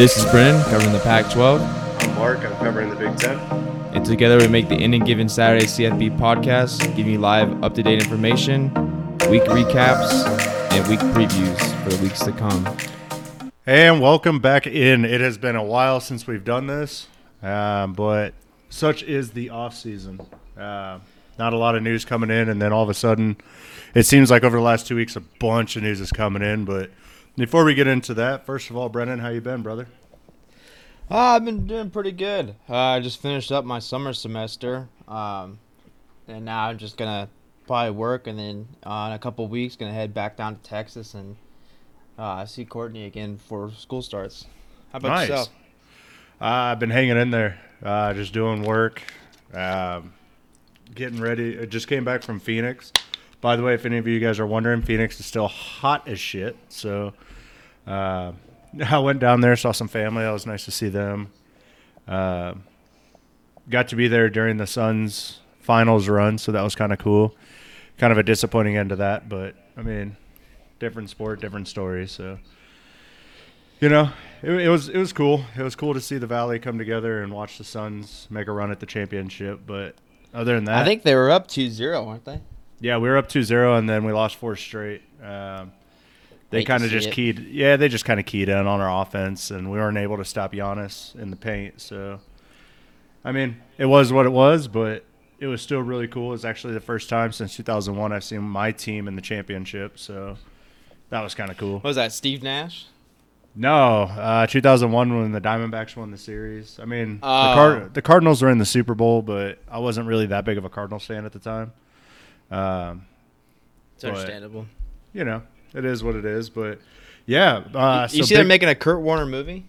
This is Brennan covering the Pac 12, I'm Mark. I'm covering the Big Ten. and together we make the Any Given Saturday CFB podcast, giving you live, up to date information, week recaps, and week previews for the weeks to come. And welcome back in. It has been a while since we've done this, um, but such is the off season. Uh, not a lot of news coming in, and then all of a sudden, it seems like over the last two weeks, a bunch of news is coming in. But before we get into that, first of all, Brennan, how you been, brother? Uh, I've been doing pretty good. Uh, I just finished up my summer semester, um, and now I'm just gonna probably work, and then uh, in a couple weeks, gonna head back down to Texas and uh, see Courtney again before school starts. How about Nice. yourself? Uh, I've been hanging in there, uh, just doing work, um, getting ready. I just came back from Phoenix. By the way, if any of you guys are wondering, Phoenix is still hot as shit. So uh, I went down there, saw some family. It was nice to see them. Uh, got to be there during the Suns finals run, so that was kind of cool. Kind of a disappointing end to that, but I mean, different sport, different story. So you know, it, it was it was cool. It was cool to see the Valley come together and watch the Suns make a run at the championship. But other than that, I think they were up 2-0, weren't they? yeah, we were up 2-0 and then we lost four straight. Um, they kind of just it. keyed, yeah, they just kind of keyed in on our offense, and we weren't able to stop Giannis in the paint. So, I mean, it was what it was, but it was still really cool. It's actually the first time since 2001 I've seen my team in the championship, so that was kind of cool. What was that, Steve Nash? No, uh, 2001 when the Diamondbacks won the series. I mean, Oh. the, Card- the Cardinals were in the Super Bowl, but I wasn't really that big of a Cardinals fan at the time. Um, It's But- understandable. you know, it is what it is. But yeah, uh, you so see they're making a Kurt Warner movie?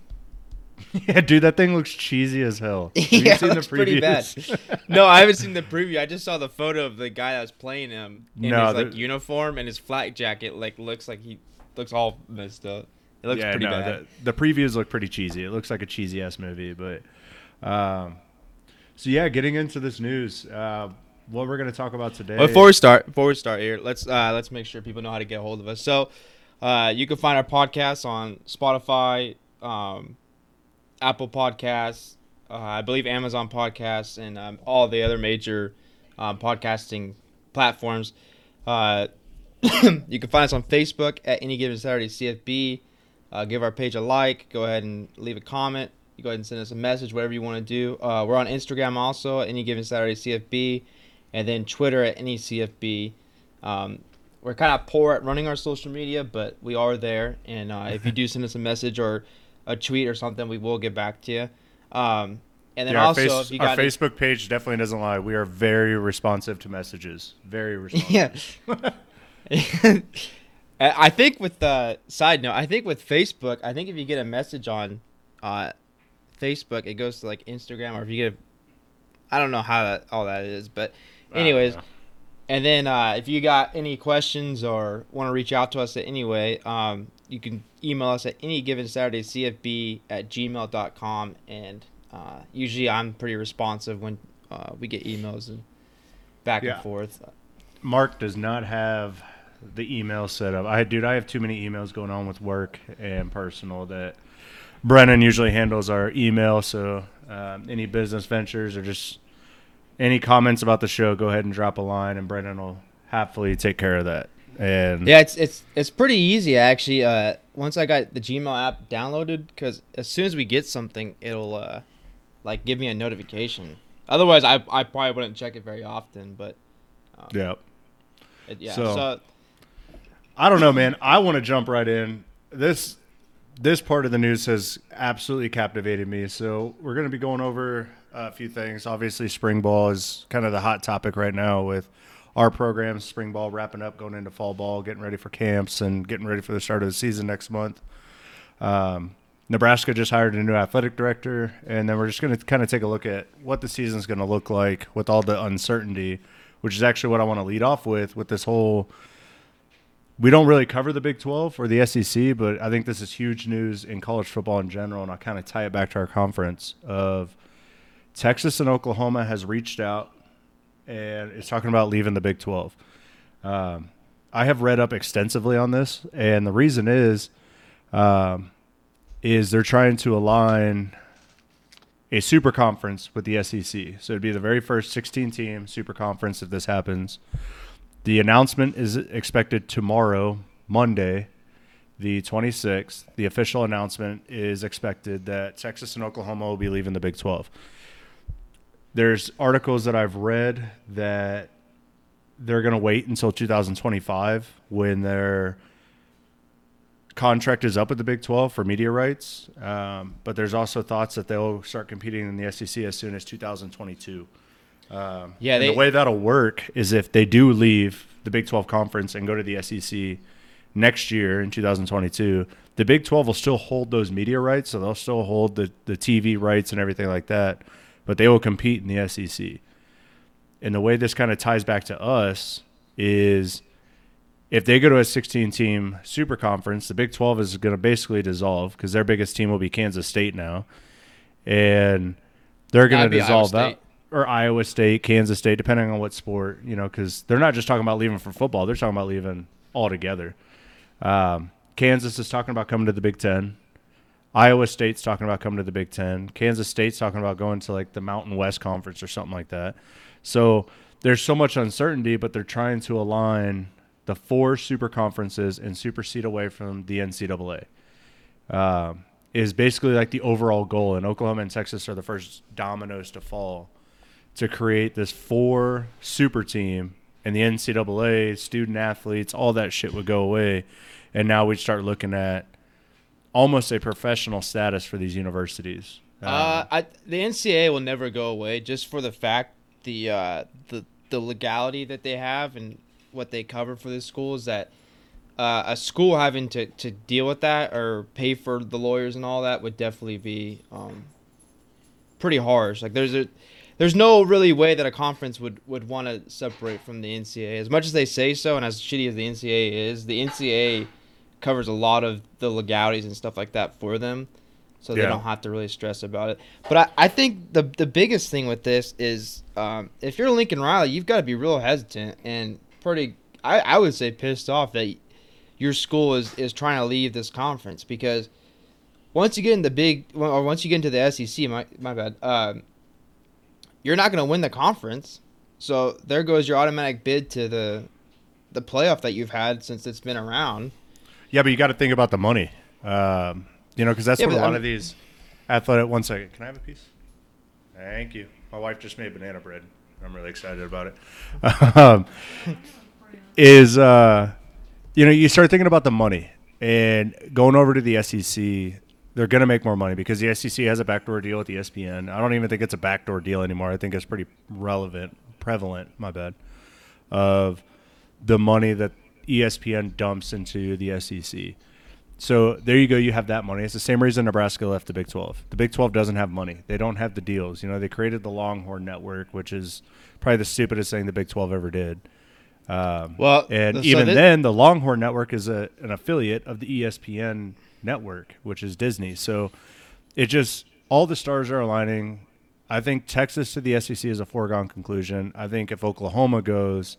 yeah, dude, that thing looks cheesy as hell. Have you yeah, seen it the pretty bad. no, I haven't seen the preview. I just saw the photo of the guy that was playing him in No, his like uniform and his flak jacket. Like looks like he looks all messed up. It looks yeah, pretty no, bad. The, the previews look pretty cheesy. It looks like a cheesy ass movie, but um, so yeah, getting into this news, uh, what we're gonna talk about today. Before we start, before we start here, let's uh, let's make sure people know how to get a hold of us. So, uh, you can find our podcast on Spotify, um, Apple Podcasts, uh, I believe Amazon Podcasts, and um, all the other major um, podcasting platforms. Uh, you can find us on Facebook at any given Saturday CFB. Uh, give our page a like. Go ahead and leave a comment. You go ahead and send us a message, whatever you want to do. Uh, we're on Instagram also any given Saturday CFB, and then Twitter at NECFB. Um, we're kind of poor at running our social media, but we are there. And uh, if you do send us a message or a tweet or something, we will get back to you. Um, and then Yeah, our, also, face- if you our got any- Facebook page definitely doesn't lie. We are very responsive to messages. Very responsive. Yeah. I think with the side note, I think with Facebook, I think if you get a message on uh, Facebook, it goes to like Instagram, or if you get, a, I don't know how that all that is, but anyways, and then uh, if you got any questions or want to reach out to us at any way, um, you can email us at any given Saturday CFB at gmail.com, and uh, usually I'm pretty responsive when uh, we get emails and back Yeah. and forth. Mark does not have the email set up. I dude, I have too many emails going on with work and personal that Brennan usually handles our email. So um, any business ventures or just any comments about the show, go ahead and drop a line, and Brennan will happily take care of that. And Yeah, it's it's it's pretty easy actually. Uh, once I got the Gmail app downloaded, because as soon as we get something, it'll uh, like give me a notification. Otherwise, I I probably wouldn't check it very often. But yeah. it, yeah, So- so, I don't know, man. I want to jump right in. This this part of the news has absolutely captivated me. So we're going to be going over a few things. Obviously, spring ball is kind of the hot topic right now with our programs. Spring ball wrapping up, going into fall ball, getting ready for camps, and getting ready for the start of the season next month. Um, Nebraska just hired a new athletic director, and then we're just going to kind of take a look at what the season's going to look like with all the uncertainty, which is actually what I want to lead off with with this whole we don't really cover the Big 12 or the SEC, but I think this is huge news in college football in general, and I'll kind of tie it back to our conference of Texas and Oklahoma has reached out and is talking about leaving the Big 12. Um, I have read up extensively on this, and the reason is um, is they're trying to align a super conference with the SEC. So it'd be the very first 16 team super conference if this happens. The announcement is expected tomorrow, Monday, the 26th. The official announcement is expected that Texas and Oklahoma will be leaving the Big 12. There's articles that I've read that they're going to wait until 2025 when their contract is up with the Big 12 for media rights. Um, but there's also thoughts that they'll start competing in the SEC as soon as 2022. Um, Yeah, they- the way that'll work is if they do leave the Big 12 conference and go to the SEC next year in 2022, the Big 12 will still hold those media rights, so they'll still hold the, the TV rights and everything like that, but they will compete in the SEC. And the way this kind of ties back to us is if they go to a 16 team super conference, the Big 12 is going to basically dissolve because their biggest team will be Kansas State now. And they're going to That'd be Iowa dissolve that. Or Iowa State, Kansas State, depending on what sport, you know, because they're not just talking about leaving for football, they're talking about leaving altogether. Um, Kansas is talking about coming to the Big Ten. Iowa State's talking about coming to the Big Ten. Kansas State's talking about going to like the Mountain West Conference or something like that. So there's so much uncertainty, but they're trying to align the four super conferences and supersede away from the NCAA. Um, is basically like the overall goal, and Oklahoma and Texas are the first dominoes to fall to create this four super team, and the NCAA, student athletes, all that shit would go away, and now we'd start looking at almost a professional status for these universities. Um, Uh, I, the NCAA will never go away just for the fact the uh, the the legality that they have and what they cover for the schools that uh, a school having to, to deal with that or pay for the lawyers and all that would definitely be um, pretty harsh. Like there's a there's no really way that a conference would, would want to separate from the NCAA as much as they say so and as shitty as the NCAA is. The NCAA covers a lot of the legalities and stuff like that for them so they Yeah. don't have to really stress about it. But I, I think the the biggest thing with this is um, if you're Lincoln Riley, you've got to be real hesitant and pretty. I, I would say pissed off that your school is is trying to leave this conference because once you get in the big or once you get into the SEC, my my bad, um, you're not going to win the conference. So there goes your automatic bid to the the playoff that you've had since it's been around. Yeah, but you got to think about the money. Um, you know, because that's Yeah, what a lot I'm- of these athletic. One second, can I have a piece? Thank you. My wife just made banana bread. I'm really excited about it. um, is uh, you know, you start thinking about the money and going over to the SEC. They're going to make more money because the SEC has a backdoor deal with ESPN. I don't even think it's a backdoor deal anymore. I think it's pretty relevant, prevalent. My bad. Of the money that ESPN dumps into the SEC. So there you go. You have that money. It's the same reason Nebraska left the Big 12. The Big 12 doesn't have money. They don't have the deals. You know, they created the Longhorn Network, which is probably the stupidest thing the Big 12 ever did. Um, Well, and so even thi- then, the Longhorn Network is a, an affiliate of the ESPN network, which is Disney. So it just all the stars are aligning. I think Texas to the SEC is a foregone conclusion. I think if Oklahoma goes,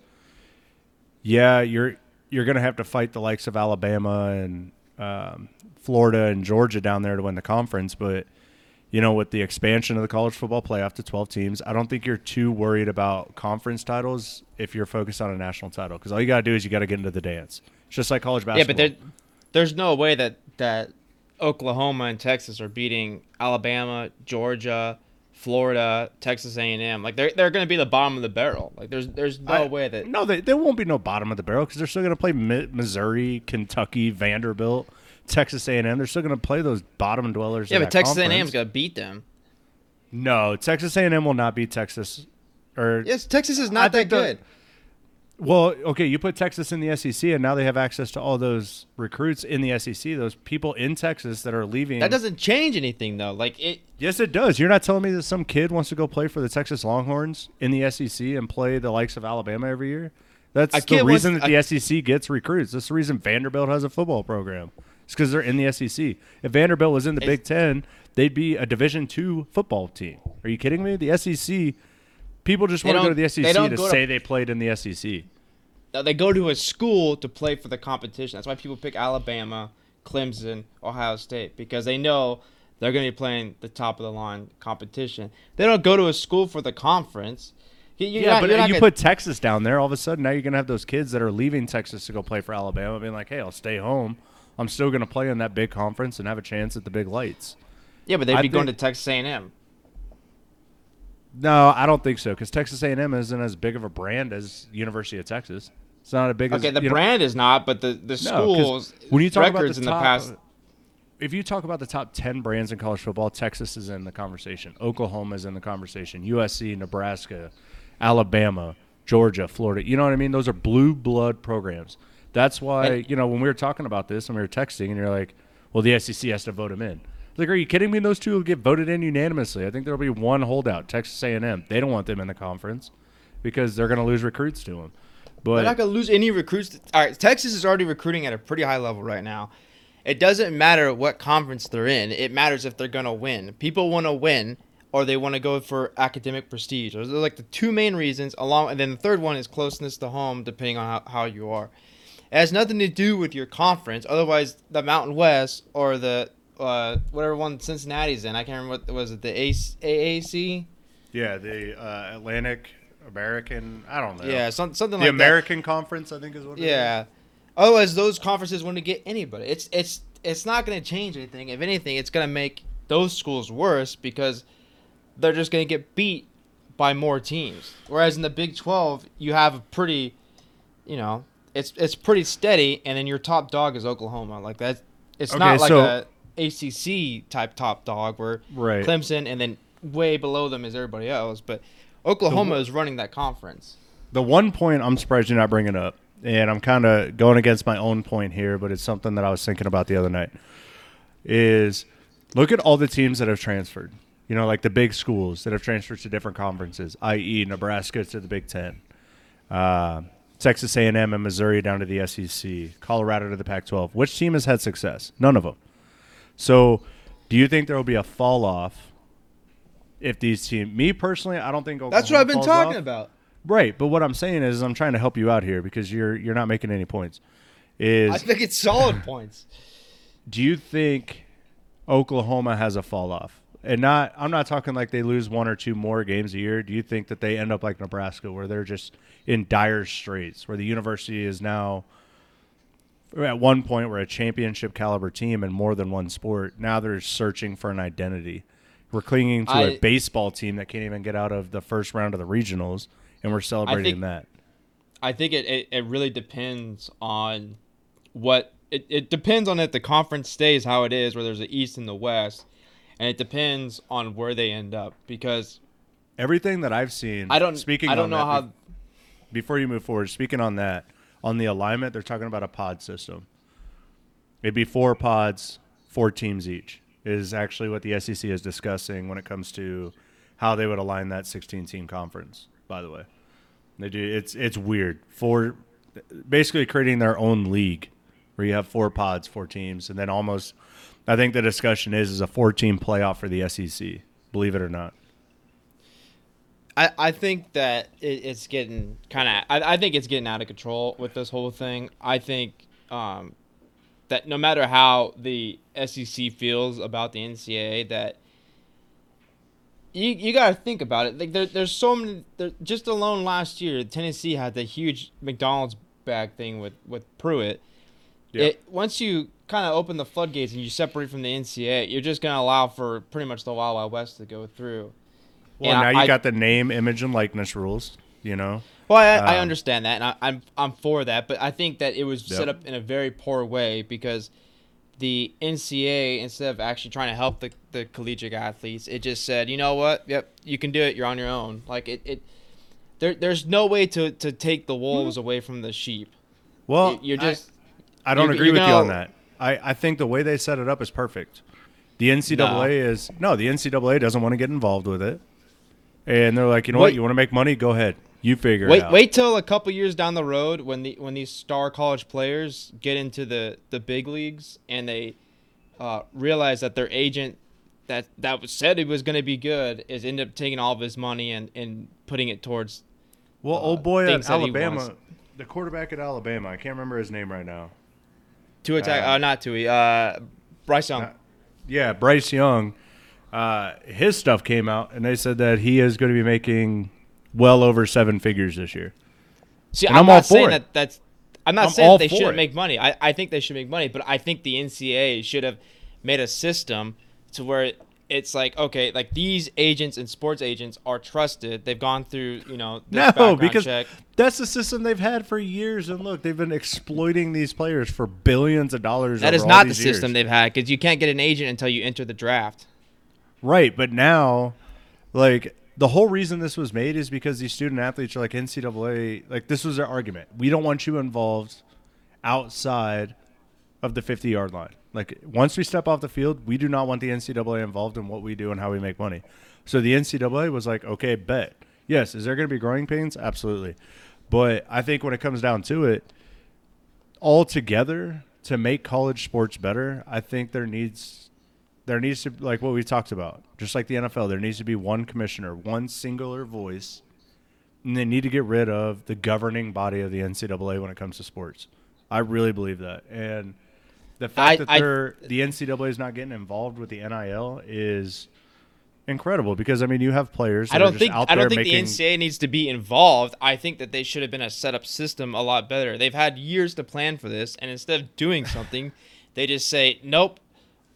yeah, you're you're going to have to fight the likes of Alabama and um, Florida and Georgia down there to win the conference. But you know, with the expansion of the college football playoff to 12 teams, I don't think you're too worried about conference titles if you're focused on a national title. Because all you got to do is you got to get into the dance. It's just like college basketball. Yeah, but there, there's no way that that Oklahoma and Texas are beating Alabama, Georgia, Florida, Texas A&M. Like they're they're going to be the bottom of the barrel. Like there's there's no I- way that No, they, there won't be no bottom of the barrel because they're still going to play Mi- Missouri, Kentucky, Vanderbilt, Texas A&M. They're still going to play those bottom dwellers. Yeah, but Texas A&M's going to beat them. No, Texas A&M will not beat Texas. Or Yes, Texas is I not that think the- good. Well, okay, you put Texas in the SEC, and now they have access to all those recruits in the SEC. Those people in Texas that are leaving. That doesn't change anything though. Like it Yes, it does. You're not telling me that some kid wants to go play for the Texas Longhorns in the SEC and play the likes of Alabama every year. That's the reason wants- that the SEC gets recruits. That's the reason Vanderbilt has a football program. It's because they're in the SEC. If Vanderbilt was in the Big Ten, they'd be a Division two football team. Are you kidding me? The SEC, people just want to go to the SEC to to- say they played in the SEC. They go to a school to play for the competition. That's why people pick Alabama, Clemson, Ohio State because they know they're going to be playing the top of the line competition. They don't go to a school for the conference. You- you're yeah, not- but you gonna- put Texas down there, all of a sudden now you're gonna have those kids that are leaving Texas to go play for Alabama, being like, "Hey, I'll stay home. I'm still gonna play in that big conference and have a chance at the big lights." yeah, but they'd I be going to Texas A&M. No, I don't think so because Texas A&M isn't as big of a brand as University of Texas. It's not a big. Okay, as, the you know- brand is not, but the the No, schools when you talk about records the in top, the past. if you talk about the top 10 brands in college football, Texas is in the conversation. Oklahoma is in the conversation. USC, Nebraska, Alabama, Georgia, Florida. You know what I mean? Those are blue blood programs. That's why, And- you know, when we were talking about this and we were texting and you're like, well, the SEC has to vote them in. Like, are you kidding me? Those two will get voted in unanimously. I think there'll be one holdout, Texas A&M. They don't want them in the conference because they're going to lose recruits to them. But They're not going to lose any recruits. All right, Texas is already recruiting at a pretty high level right now. It doesn't matter what conference they're in. It matters if they're going to win. People want to win or they want to go for academic prestige. Those are like the two main reasons along and then the third one is closeness to home depending on how, how you are. It has nothing to do with your conference. Otherwise, the Mountain West or the uh, whatever one Cincinnati's in, I can't remember what was it, the AAC? yeah, the uh, Atlantic American, I don't know. Yeah, some, something the like that. The American Conference, I think is what it is. Yeah. Otherwise, those conferences wouldn't get anybody. It's it's it's not going to change anything. If anything, it's going to make those schools worse because they're just going to get beat by more teams. Whereas in the Big Twelve, you have a pretty, you know, it's it's pretty steady, and then your top dog is Oklahoma. Like that, it's Okay, not like so- a ACC type top dog where Right. Clemson, and then way below them is everybody else. But Oklahoma is running that conference. The one point I'm surprised you're not bringing up, and I'm kind of going against my own point here, but it's something that I was thinking about the other night, is look at all the teams that have transferred. You know, like the big schools that have transferred to different conferences, i.e., Nebraska to the Big Ten, uh, Texas A&M and Missouri down to the SEC, Colorado to the Pac-12. Which team has had success? None of them. So, do you think there will be a fall off if these teams? Me personally, I don't think. That's what I've been talking off. about. Right, but what I'm saying is I'm trying to help you out here because you're you're not making any points. Is I think it's solid points. do you think Oklahoma has a fall off? And not I'm not talking like they lose one or two more games a year. Do you think that they end up like Nebraska where they're just in dire straits, where the university is now at one point we're a championship caliber team in more than one sport. Now they're searching for an identity. We're clinging to a I- baseball team that can't even get out of the first round of the regionals, and we're celebrating that. I think it, it, it really depends on what it, it depends on if the conference stays how it is, where there's the East and the West, and it depends on where they end up because Everything that I've seen, I don't Speaking, I don't on know that, how before you move forward, speaking on that, on the alignment, they're talking about a pod system. It'd be four pods, four teams each. Is actually what the SEC is discussing when it comes to how they would align that 16 team conference. By the way, they do. It's it's weird. Four, basically creating their own league where you have four pods, four teams, and then almost. I think the discussion is is a four team playoff for the SEC. Believe it or not. I, I think that it, it's getting kind of I, I think it's getting out of control with this whole thing. I think um, that no matter how the SEC feels about the NCAA, that you you got to think about it. Like there, there's so many. There, just alone last year, Tennessee had the huge McDonald's bag thing with with Pruitt. Yeah. It once you kind of open the floodgates and you separate from the NCAA, you're just gonna allow for pretty much the Wild Wild West to go through. Well, And now I- you I- got the name, image, and likeness rules. You know, Well, I, I Um, understand that, and I, I'm I'm for that, but I think that it was Yep. set up in a very poor way because the NCAA, instead of actually trying to help the, the collegiate athletes, it just said, you know what, yep, you can do it, you're on your own. Like it, it there, there's no way to, to take the wolves away from the sheep. well, You- you're just I, I don't agree with you on that. I, I think the way they set it up is perfect. The NCAA is no, the NCAA doesn't want to get involved with it, and they're like, you know what, you want to make money, go ahead, you figure wait it out. wait till a couple years down the road when the when these star college players get into the the big leagues and they uh, realize that their agent that that was said it was going to be good is end up taking all of his money and and putting it towards Well, uh, old boy at things that he Alabama, the quarterback at Alabama, I can't remember his name right now. Two attack, Uh, uh, not Tui. Uh, Bryce Young. Uh, yeah, Bryce Young, uh, his stuff came out, and they said that he is going to be making well over seven figures this year. See, and I'm, I'm all not saying for it. that that's. I'm not I'm saying they shouldn't it. make money. I, I think they should make money, but I think the NCAA should have made a system to where it's like okay, like these agents and sports agents are trusted. They've gone through you know No, because check. that's the system they've had for years, and look, they've been exploiting these players for billions of dollars. That is all not the years. system they've had because you can't get an agent until you enter the draft. Right, but now, like the whole reason this was made is because these student athletes are like NCAA. Like this was their argument. We don't want you involved outside of the 50 yard line. Like once we step off the field, we do not want the NCAA involved in what we do and how we make money. So the NCAA was like, okay, bet. Yes, is there going to be growing pains? Absolutely. But I think when it comes down to it, all together to make college sports better, I think there needs there needs to like what we talked about, just like the NFL, there needs to be one commissioner, one singular voice, and they need to get rid of the governing body of the NCAA when it comes to sports. I really believe that, and the fact I- that they're the NCAA is not getting involved with the NIL is incredible because I mean you have players. I don't think out I don't there think making, the NCAA needs to be involved. I think that they should have been a set up system a lot better. They've had years to plan for this, and instead of doing something, they just say, "Nope,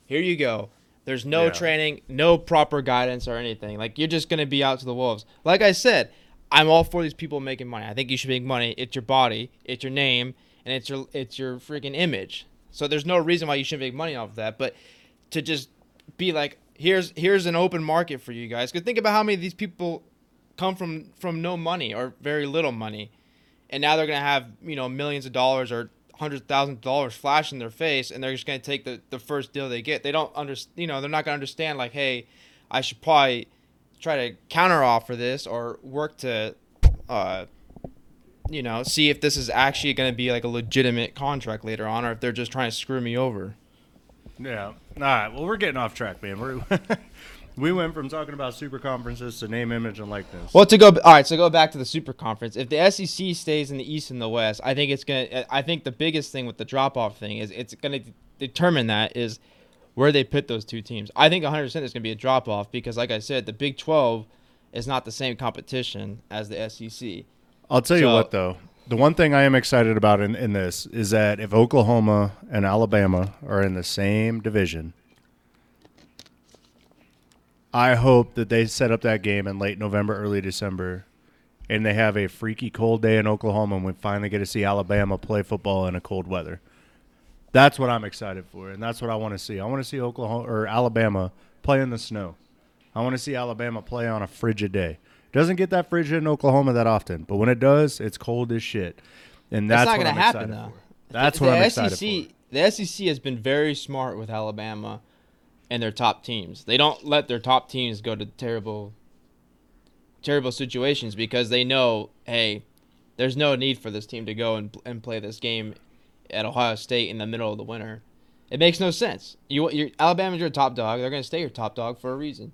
here you go." There's no Yeah. training, no proper guidance or anything. Like you're just gonna be out to the wolves. Like I said, I'm all for these people making money. I think you should make money. It's your body, it's your name, and it's your it's your freaking image. So there's no reason why you shouldn't make money off of that. But to just be like, here's here's an open market for you guys. Because think about how many of these people come from from no money or very little money, and now they're gonna have you know millions of dollars or hundred thousand dollars flash in their face, and they're just gonna take the the first deal they get. They don't understand. You know, they're not gonna understand like, hey, I should probably try to counter offer this or work to. Uh, you know, see if this is actually to be like a legitimate contract later on, or if they're just trying to screw me over. Yeah. All right. Well, we're getting off track, man. We're we went from talking about super conferences to name, image, and likeness. Well, to go all right, so go back to the Super Conference. If the SEC stays in the East and the West, I think it's gonna. Uh, I think the biggest thing with the drop off thing is it's gonna determine that is where they put those two teams. I think 100 percent there's gonna be a drop off because, like I said, the Big 12 is not the same competition as the SEC. I'll tell you what, though. The one thing I am excited about in, in this is that if Oklahoma and Alabama are in the same division, I hope that they set up that game in late November, early December, and they have a freaky cold day in Oklahoma and we finally get to see Alabama play football in a cold weather. That's what I'm excited for, and that's what I want to see. I want to see Oklahoma or Alabama play in the snow. I want to see Alabama play on a frigid day. Doesn't get that frigid in Oklahoma that often, but when it does, it's cold as shit. And that's, That's not what gonna I'm happen excited though. for. That's the, what I'm the excited SEC, for. The SEC has been very smart with Alabama and their top teams. They don't let their top teams go to terrible, terrible situations because they know, hey, there's no need for this team to go and, and play this game at Ohio State in the middle of the winter. It makes no sense. You, you're, Alabama's your top dog. They're going to stay your top dog for a reason.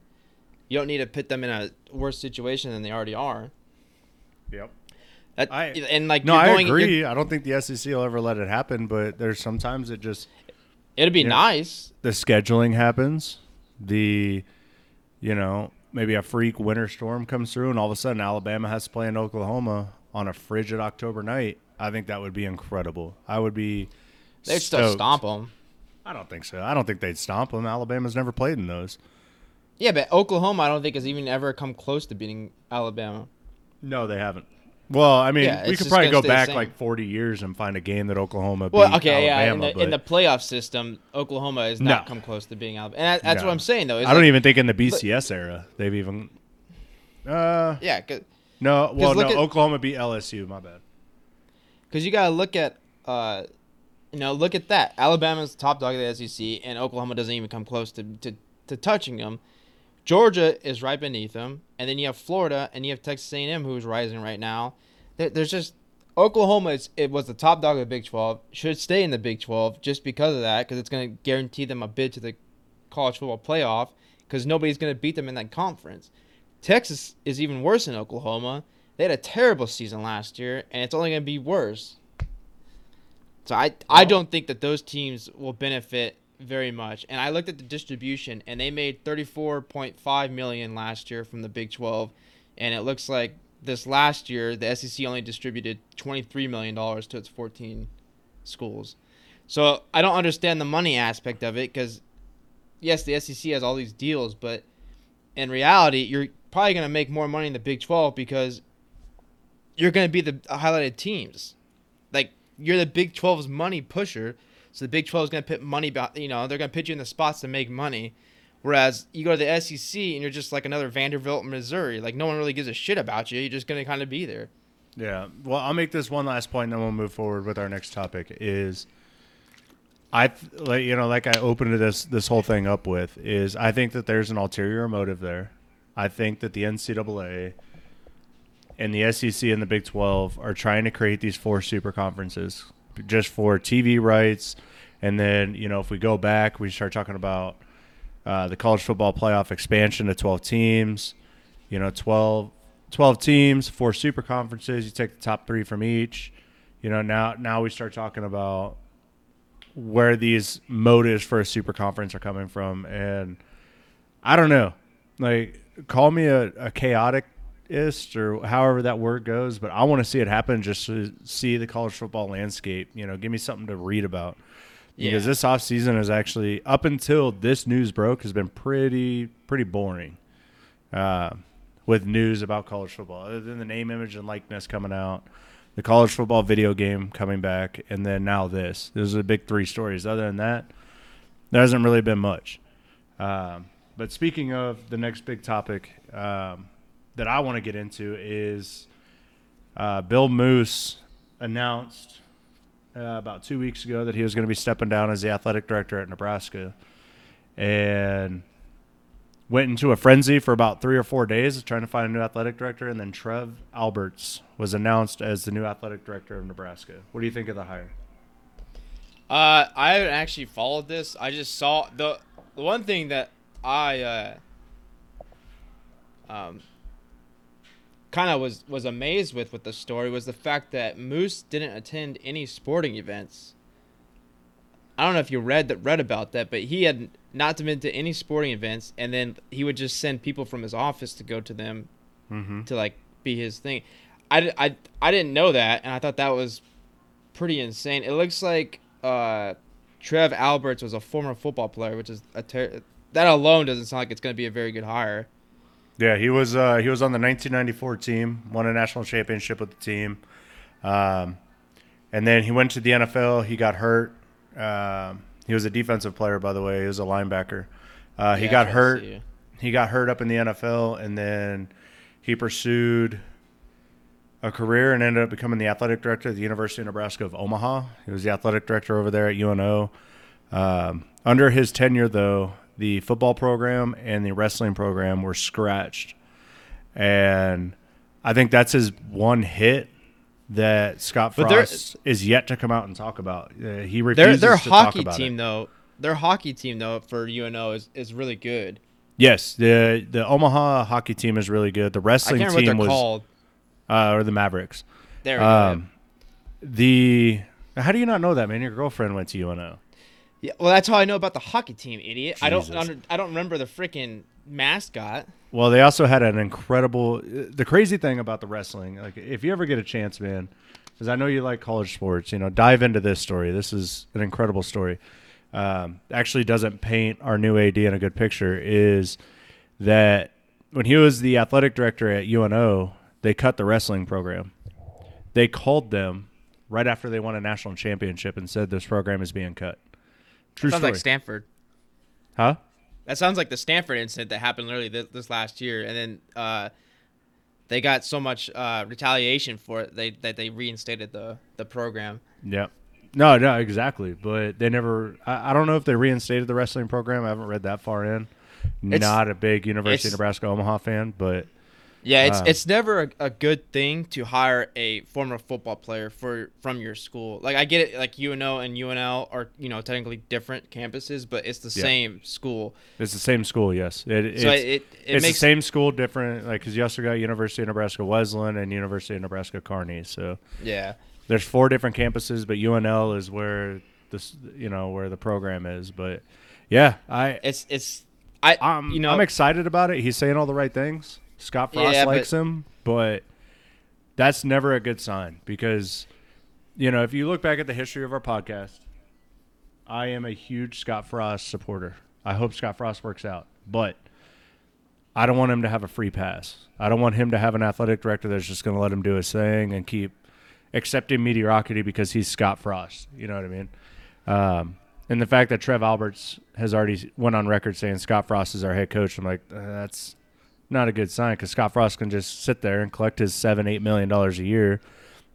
You don't need to put them in a worse situation than they already are. Yep. That, I- and like No, I going, agree. I don't think the SEC will ever let it happen, but there's sometimes it just It'd be Yeah. nice. the scheduling happens. The you know, maybe a freak winter storm comes through and all of a sudden Alabama has to play in Oklahoma on a frigid October night. I think that would be incredible. I would be They'd still stomp them. I don't think so. I don't think they'd stomp them. Alabama's never played in those. Yeah, but Oklahoma, I don't think has even ever come close to beating Alabama. No, they haven't. Well, I mean, Yeah, we could probably go back like 40 years and find a game that Oklahoma beat Well, okay, yeah, in Alabama. the, in the playoff system, Oklahoma has not No. come close to being Alabama, and that, that's No. what I'm saying though. I don't like- even think in the BCS era they've even. Uh, Yeah, no. Well, no. at- Oklahoma beat LSU. My bad. Because you got to look at, uh, you know, look at that. Alabama's top dog of the SEC, and Oklahoma doesn't even come close to to, to touching them. Georgia is right beneath them, and then you have Florida, and you have Texas A&M, who's rising right now. There, there's just Oklahoma. Is, it was the top dog of the Big 12. Should stay in the Big 12 just because of that, because it's going to guarantee them a bid to the college football playoff. Because nobody's going to beat them in that conference. Texas is even worse than Oklahoma. They had a terrible season last year, and it's only going to be worse. So I I don't think that those teams will benefit very much. And I looked at the distribution, and they made 34.5 million last year from the Big 12, and it looks like this last year the SEC only distributed 23 million dollars to its 14 schools. So I don't understand the money aspect of it because yes, the SEC has all these deals, but in reality, you're probably going to make more money in the Big 12 because you're going to be the highlighted teams. Like you're the Big 12's money pusher, so the Big 12 is going to put money, about, you know, they're going to put you in the spots to make money. Whereas you go to the SEC and you're just like another Vanderbilt, Missouri. Like no one really gives a shit about you. You're just going to kind of be there. Yeah. Well, I'll make this one last point, and then we'll move forward with our next topic. Is I like you know like I opened this this whole thing up with is I think that there's an ulterior motive there. I think that the NCAA and the SEC and the Big 12 are trying to create these four super conferences just for TV rights. And then, you know, if we go back, we start talking about uh, the college football playoff expansion to 12 teams, you know, 12, 12 teams, four super conferences. You take the top three from each. You know, now now we start talking about where these motives for a super conference are coming from, and I don't know. Like, call me a, a chaoticist or however that word goes, but I want to see it happen just to see the college football landscape. You know, give me something to read about. Because Yeah. this off season is actually up until this news broke has been pretty pretty boring. Uh, with news about college football, other than the name, image, and likeness coming out, the college football video game coming back, and then now this. Those are the big three stories. Other than that, there hasn't really been much. Um, but speaking of the next big topic um, that I want to get into is uh, Bill Moos announced uh, about two weeks ago that he was going to be stepping down as the athletic director at Nebraska, and went into a frenzy for about three or four days trying to find a new athletic director. And then Trev Alberts was announced as the new athletic director of Nebraska. What do you think of the hire? Uh, I haven't actually followed this. I just saw the the one thing that I uh, um, kind of was was amazed with with the story was the fact that Moos didn't attend any sporting events. I don't know if you read that read about that, but he had not been to any sporting events, and then he would just send people from his office to go to them Mm-hmm. to like be his thing. I, I, I didn't know that, and I thought that was pretty insane. It looks like uh, Trev Alberts was a former football player, which is a ter- that alone doesn't sound like it's going to be a very good hire. Yeah, he was uh, he was on the 1994 team, won a national championship with the team, um, and then he went to the NFL. He got hurt. Um, he was a defensive player, by the way. He was a linebacker. Uh, he Yeah, got hurt. He got hurt up in the NFL, and then he pursued a career and ended up becoming the athletic director at the University of Nebraska of Omaha. He was the athletic director over there at UNO. Um, under his tenure, though, the football program and the wrestling program were scratched, and I think that's his one hit that Scott Frost is yet to come out and talk about. Uh, he Their refuses their to talk hockey about team it. though, their hockey team though for UNO is, is really good. Yes, the the Omaha hockey team is really good. The I wrestling can't team what was called. uh, or the Mavericks. There we go. Um, the how do you not know that, man? Your girlfriend went to UNO. Yeah, well, that's how I know about the hockey team, idiot. I don't under, I don't remember the freaking mascot. Well, they also had an incredible. The crazy thing about the wrestling, like if you ever get a chance, man, because I know you like college sports, you know, dive into this story. This is an incredible story. Um, actually, doesn't paint our new AD in a good picture. Is that when he was the athletic director at UNO, they cut the wrestling program. They called them right after they won a national championship and said this program is being cut. True Sounds story. like Stanford. huh? That sounds like the Stanford incident that happened literally this, this last year, and then uh, they got so much uh, retaliation for it they that they reinstated the the program. Yeah. No, no, exactly. But they never. I, I don't know if they reinstated the wrestling program. I haven't read that far in. It's- Not a big University of Nebraska Omaha fan, but Yeah, it's Uh, it's never a, a good thing to hire a former football player for from your school. Like I get it, like UNO and UNL are you know technically different campuses, but it's the Yeah. same school. it's the same school. Yes, it, So it's, it it, it it's makes the same school, different. Like because you also got University of Nebraska Wesleyan and University of Nebraska Kearney. So yeah. there's four different campuses, but UNL is where this you know where the program is. But yeah, I It's it's I I'm you know I'm excited about it. He's saying all the right things. Scott Frost Yeah, likes but- him, but that's never a good sign because you know if you look back at the history of our podcast, I am a huge Scott Frost supporter. I hope Scott Frost works out, but I don't want him to have a free pass. I don't want him to have an athletic director that's just going to let him do his thing and keep accepting mediocrity because he's Scott Frost. You know what I mean? Um, and the fact that Trev Alberts has already went on record saying Scott Frost is our head coach, I'm like, uh, that's not a good sign because Scott Frost can just sit there and collect his seven, eight million dollars a year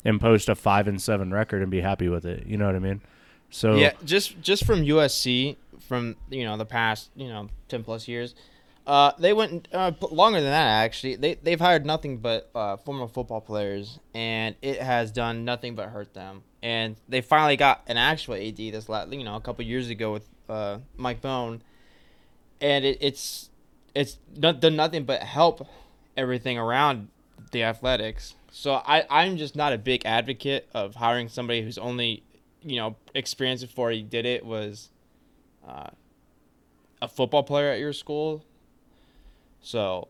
and post a five and seven record and be happy with it. You know what I mean? So Yeah, just just from USC, from you know the past you know ten plus years, uh, they went uh, longer than that actually. They they've hired nothing but uh, former football players, and it has done nothing but hurt them. And they finally got an actual AD this last you know a couple years ago with uh, Mike Bohn, and it, it's it's not done nothing but help everything around the athletics. So I I'm just not a big advocate of hiring somebody who's only you know experience before he did it was uh, a football player at your school. So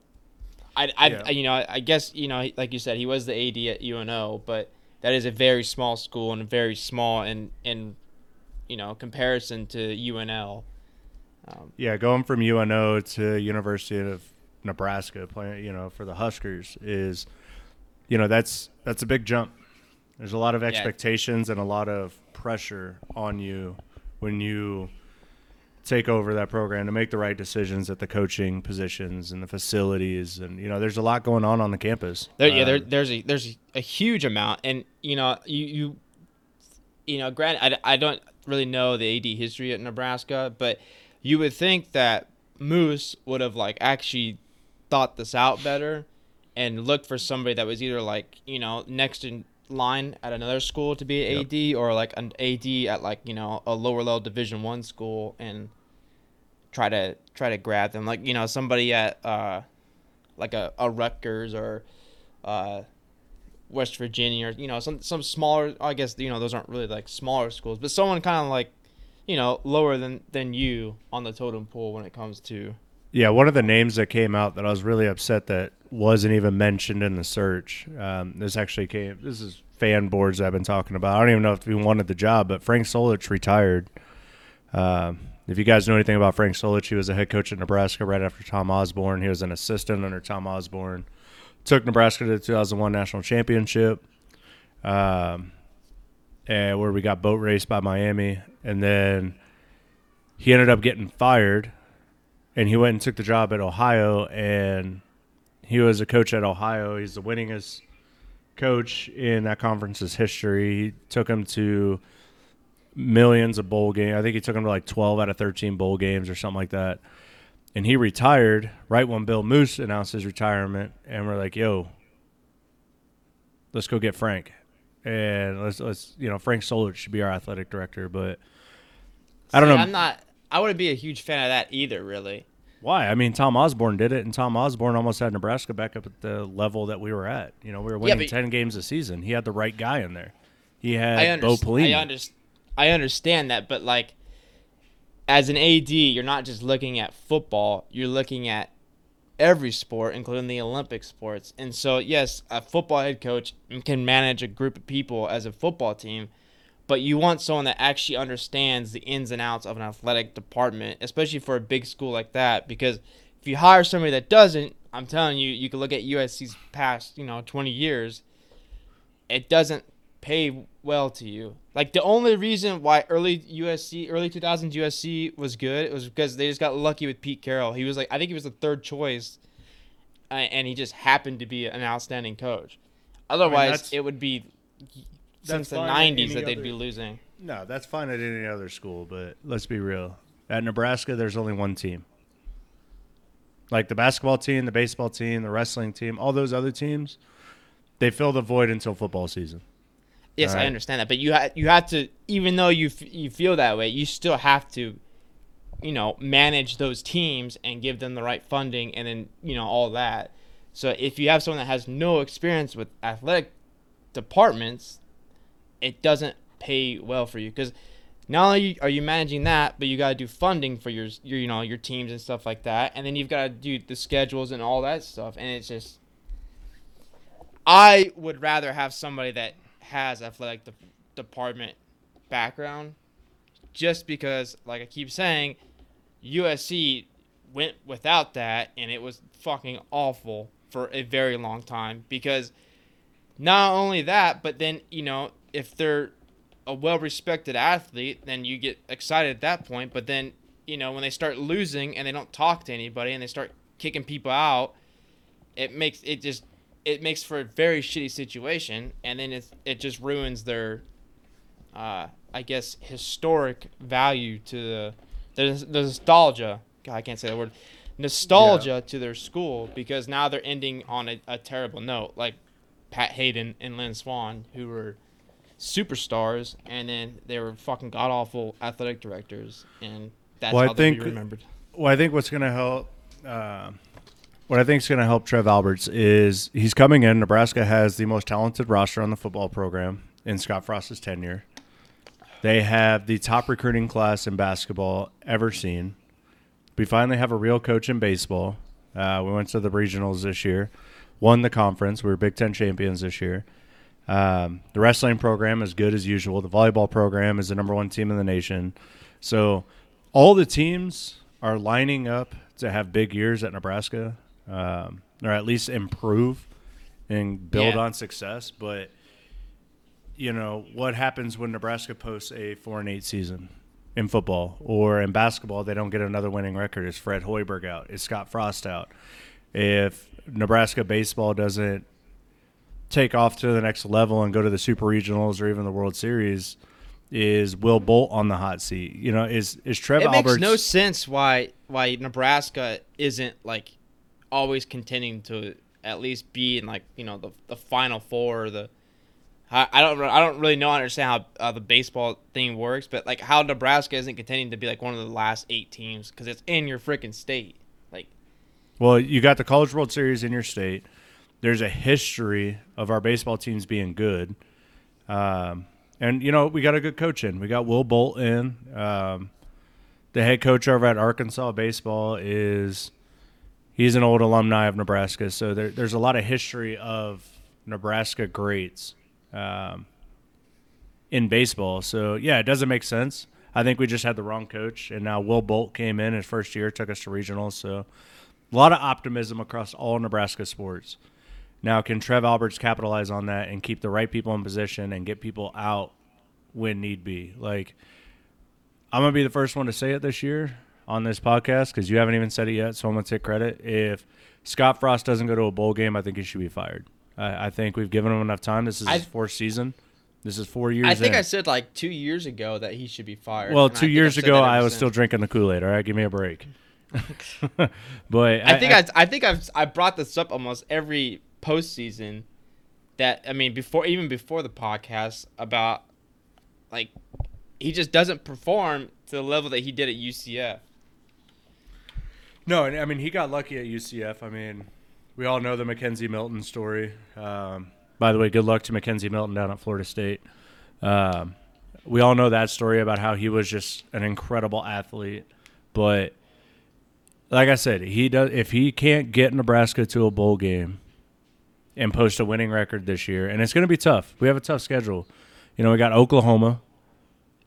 I I Yeah. you know I guess you know like you said he was the AD at UNO, but that is a very small school and very small in in you know comparison to UNL. Um, Yeah, going from UNO to University of Nebraska, playing you know for the Huskers is, you know that's that's a big jump. There's a lot of expectations and a lot of pressure on you when you take over that program to make the right decisions at the coaching positions and the facilities and you know there's a lot going on on the campus. There, yeah, there, Um, there's a there's a huge amount, and you know, you you, you know, grant I, I don't really know the AD history at Nebraska, but you would think that Moos would have like actually thought this out better, and looked for somebody that was either like you know next in line at another school to be an AD or like an AD at like you know a lower level Division One school and try to try to grab them like you know somebody at uh like a, a Rutgers or uh, West Virginia or you know some some smaller. I guess you know those aren't really like smaller schools, but someone kind of like you know lower than than you on the totem pole when it comes to. Yeah, one of the names that came out that I was really upset that wasn't even mentioned in the search. Um, this actually came. This is fan boards I've been talking about. I don't even know if he wanted the job, but Frank Solich retired. Um, if you guys know anything about Frank Solich, he was a head coach at Nebraska right after Tom Osborne. He was an assistant under Tom Osborne. Took Nebraska to the 2001 national championship, um, and where we got boat raced by Miami, and then he ended up getting fired and he went and took the job at Ohio, and he was a coach at Ohio. He's the winningest coach in that conference's history. He took him to millions of bowl games. I think he took him to like 12 out of 13 bowl games or something like that. And he retired right when Bill Moos announced his retirement, and we're like, "Yo, let's go get Frank." And let's let's you know Frank Solich should be our athletic director, but I don't know. I'm not. I wouldn't be a huge fan of that either, really. Why? I mean, Tom Osborne did it, and Tom Osborne almost had Nebraska back up at the level that we were at. You know, we were winning but- ten games a season. He had the right guy in there. He had I, Bo Pelini. I, underst- I understand that, but like, as an AD, you're not just looking at football. You're looking at every sport, including the Olympic sports. And so, yes, a football head coach can manage a group of people as a football team, but you want someone that actually understands the ins and outs of an athletic department, especially for a big school like that. Because if you hire somebody that doesn't, I'm telling you, you can look at USC's past, you know, 20 years. It doesn't pay well to you. Like the only reason why early USC, early 2000s USC was good it was because they just got lucky with Pete Carroll. He was like, I think he was the third choice, uh, and he just happened to be an outstanding coach. Otherwise, that's- it would be since the 90s that they'd other- be losing. no, that's fine at any other school, but let's be real. At Nebraska, there's only one team. Like the basketball team, the baseball team, the wrestling team, all those other teams, they fill the void until football season. Yes, I understand that, but you ha- you have to, even though you f- you feel that way, you still have to, you know, manage those teams and give them the right funding, and then you know all that. So if you have someone that has no experience with athletic departments, it doesn't pay well for you. Because not only are you managing that, but you got to do funding for your, your you know your teams and stuff like that, and then you've got to do the schedules and all that stuff, and it's just. I would rather have somebody that has athletic de- department background, just because, like I keep saying, USC went without that, and it was fucking awful for a very long time. Because not only that, but then you know if they're a well-respected athlete, then you get excited at that point. But then you know when they start losing and they don't talk to anybody and they start kicking people out, it makes it just it makes for a very shitty situation, and then it it just ruins their, uh, I guess, historic value to the the, the nostalgia. God, I can't say the word nostalgia yeah. to their school because now they're ending on a, a terrible note. Like Pat Haden and Lynn Swann, who were superstars, and then they were fucking god awful athletic directors, and that's well, how they be remembered. Well, I think what's going to help. Uh, what I think is going to help Trev Alberts is he's coming in. Nebraska has the most talented roster on the football program in Scott Frost's tenure. They have the top recruiting class in basketball ever seen. We finally have a real coach in baseball. Uh, we went to the regionals this year won the conference. We were Big Ten champions this year. Um, the wrestling program is good as usual. The volleyball program is the number one team in the nation. So all the teams are lining up to have big years at Nebraska, um, or at least improve and build yeah. on success. But you know what happens when Nebraska posts a four and eight season in football or in basketball? They don't get another winning record. Is Fred Hoiberg out? Is Scott Frost out? If Nebraska baseball doesn't take off to the next level and go to the super regionals or even the World Series, is Will Bolt on the hot seat? You know, is is Trev it Alberts? makes no sense why why Nebraska isn't like always contending to at least be in like you know the the Final Four or the. I, I don't I don't really know understand how uh, the baseball thing works, but like how Nebraska isn't contending to be like one of the last eight teams because it's in your freaking state. Like, well, you got the College World Series in your state. There's a history of our baseball teams being good. Um, and, you know, we got a good coach in. We got Will Bolt in. Um, the head coach over at Arkansas baseball is he's an old alumni of Nebraska. So there, there's a lot of history of Nebraska greats um, in baseball. So, yeah, it doesn't make sense. I think we just had the wrong coach. And now Will Bolt came in his first year, took us to regionals. So, a lot of optimism across all Nebraska sports. Now, can Trev Alberts capitalize on that and keep the right people in position and get people out when need be? Like, I'm gonna be the first one to say it this year on this podcast because you haven't even said it yet, so I'm gonna take credit. If Scott Frost doesn't go to a bowl game, I think he should be fired. I, I think we've given him enough time. This is his fourth season. This is four years. I think in. I said like two years ago that he should be fired. Well, two years ago, I was still drinking the Kool Aid. All right, give me a break. but I, I think I, I, I, think I've I brought this up almost every postseason. That I mean, before even before the podcast about like he just doesn't perform to the level that he did at UCF. No, and I mean he got lucky at UCF. I mean, we all know the McKenzie Milton story. Um, by the way, good luck to McKenzie Milton down at Florida State. Um, we all know that story about how he was just an incredible athlete, but like I said, he does if he can't get Nebraska to a bowl game and post a winning record this year, and it's going to be tough. We have a tough schedule. You know, we got Oklahoma,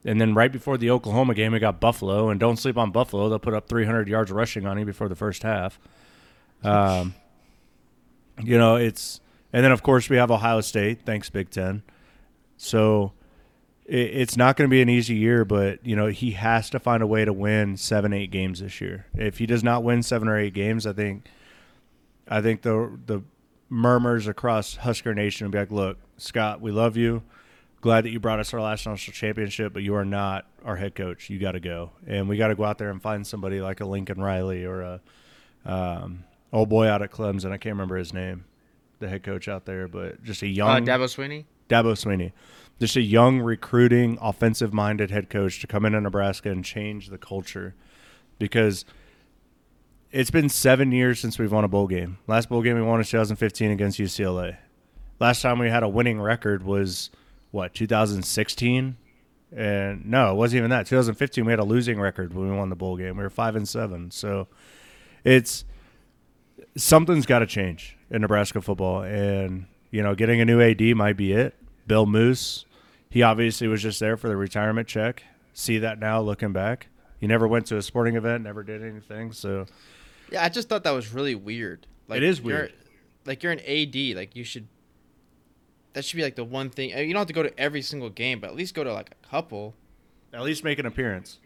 and then right before the Oklahoma game, we got Buffalo, and don't sleep on Buffalo. They'll put up 300 yards rushing on you before the first half. Um, you know, it's and then of course we have Ohio State. Thanks, Big Ten. So it's not going to be an easy year, but you know he has to find a way to win seven, eight games this year. If he does not win seven or eight games, I think, I think the the murmurs across Husker Nation will be like, "Look, Scott, we love you. Glad that you brought us our last national championship, but you are not our head coach. You got to go, and we got to go out there and find somebody like a Lincoln Riley or a um, old boy out at Clemson. I can't remember his name, the head coach out there, but just a young uh, Dabo Swinney. Dabo Swinney just a young, recruiting, offensive minded head coach to come into Nebraska and change the culture because it's been seven years since we've won a bowl game. Last bowl game we won in 2015 against UCLA. Last time we had a winning record was what 2016, and no, it wasn't even that. 2015, we had a losing record when we won the bowl game. We were five and seven. So it's something's got to change in Nebraska football, and you know, getting a new AD might be it. Bill Moos, he obviously was just there for the retirement check. See that now, looking back, he never went to a sporting event, never did anything. So Yeah, I just thought that was really weird. Like, It is weird. Like you're an AD, like you should. That should be like the one thing. Uh, you don't have to go to every single game, but at least go to like a couple. at least make an appearance.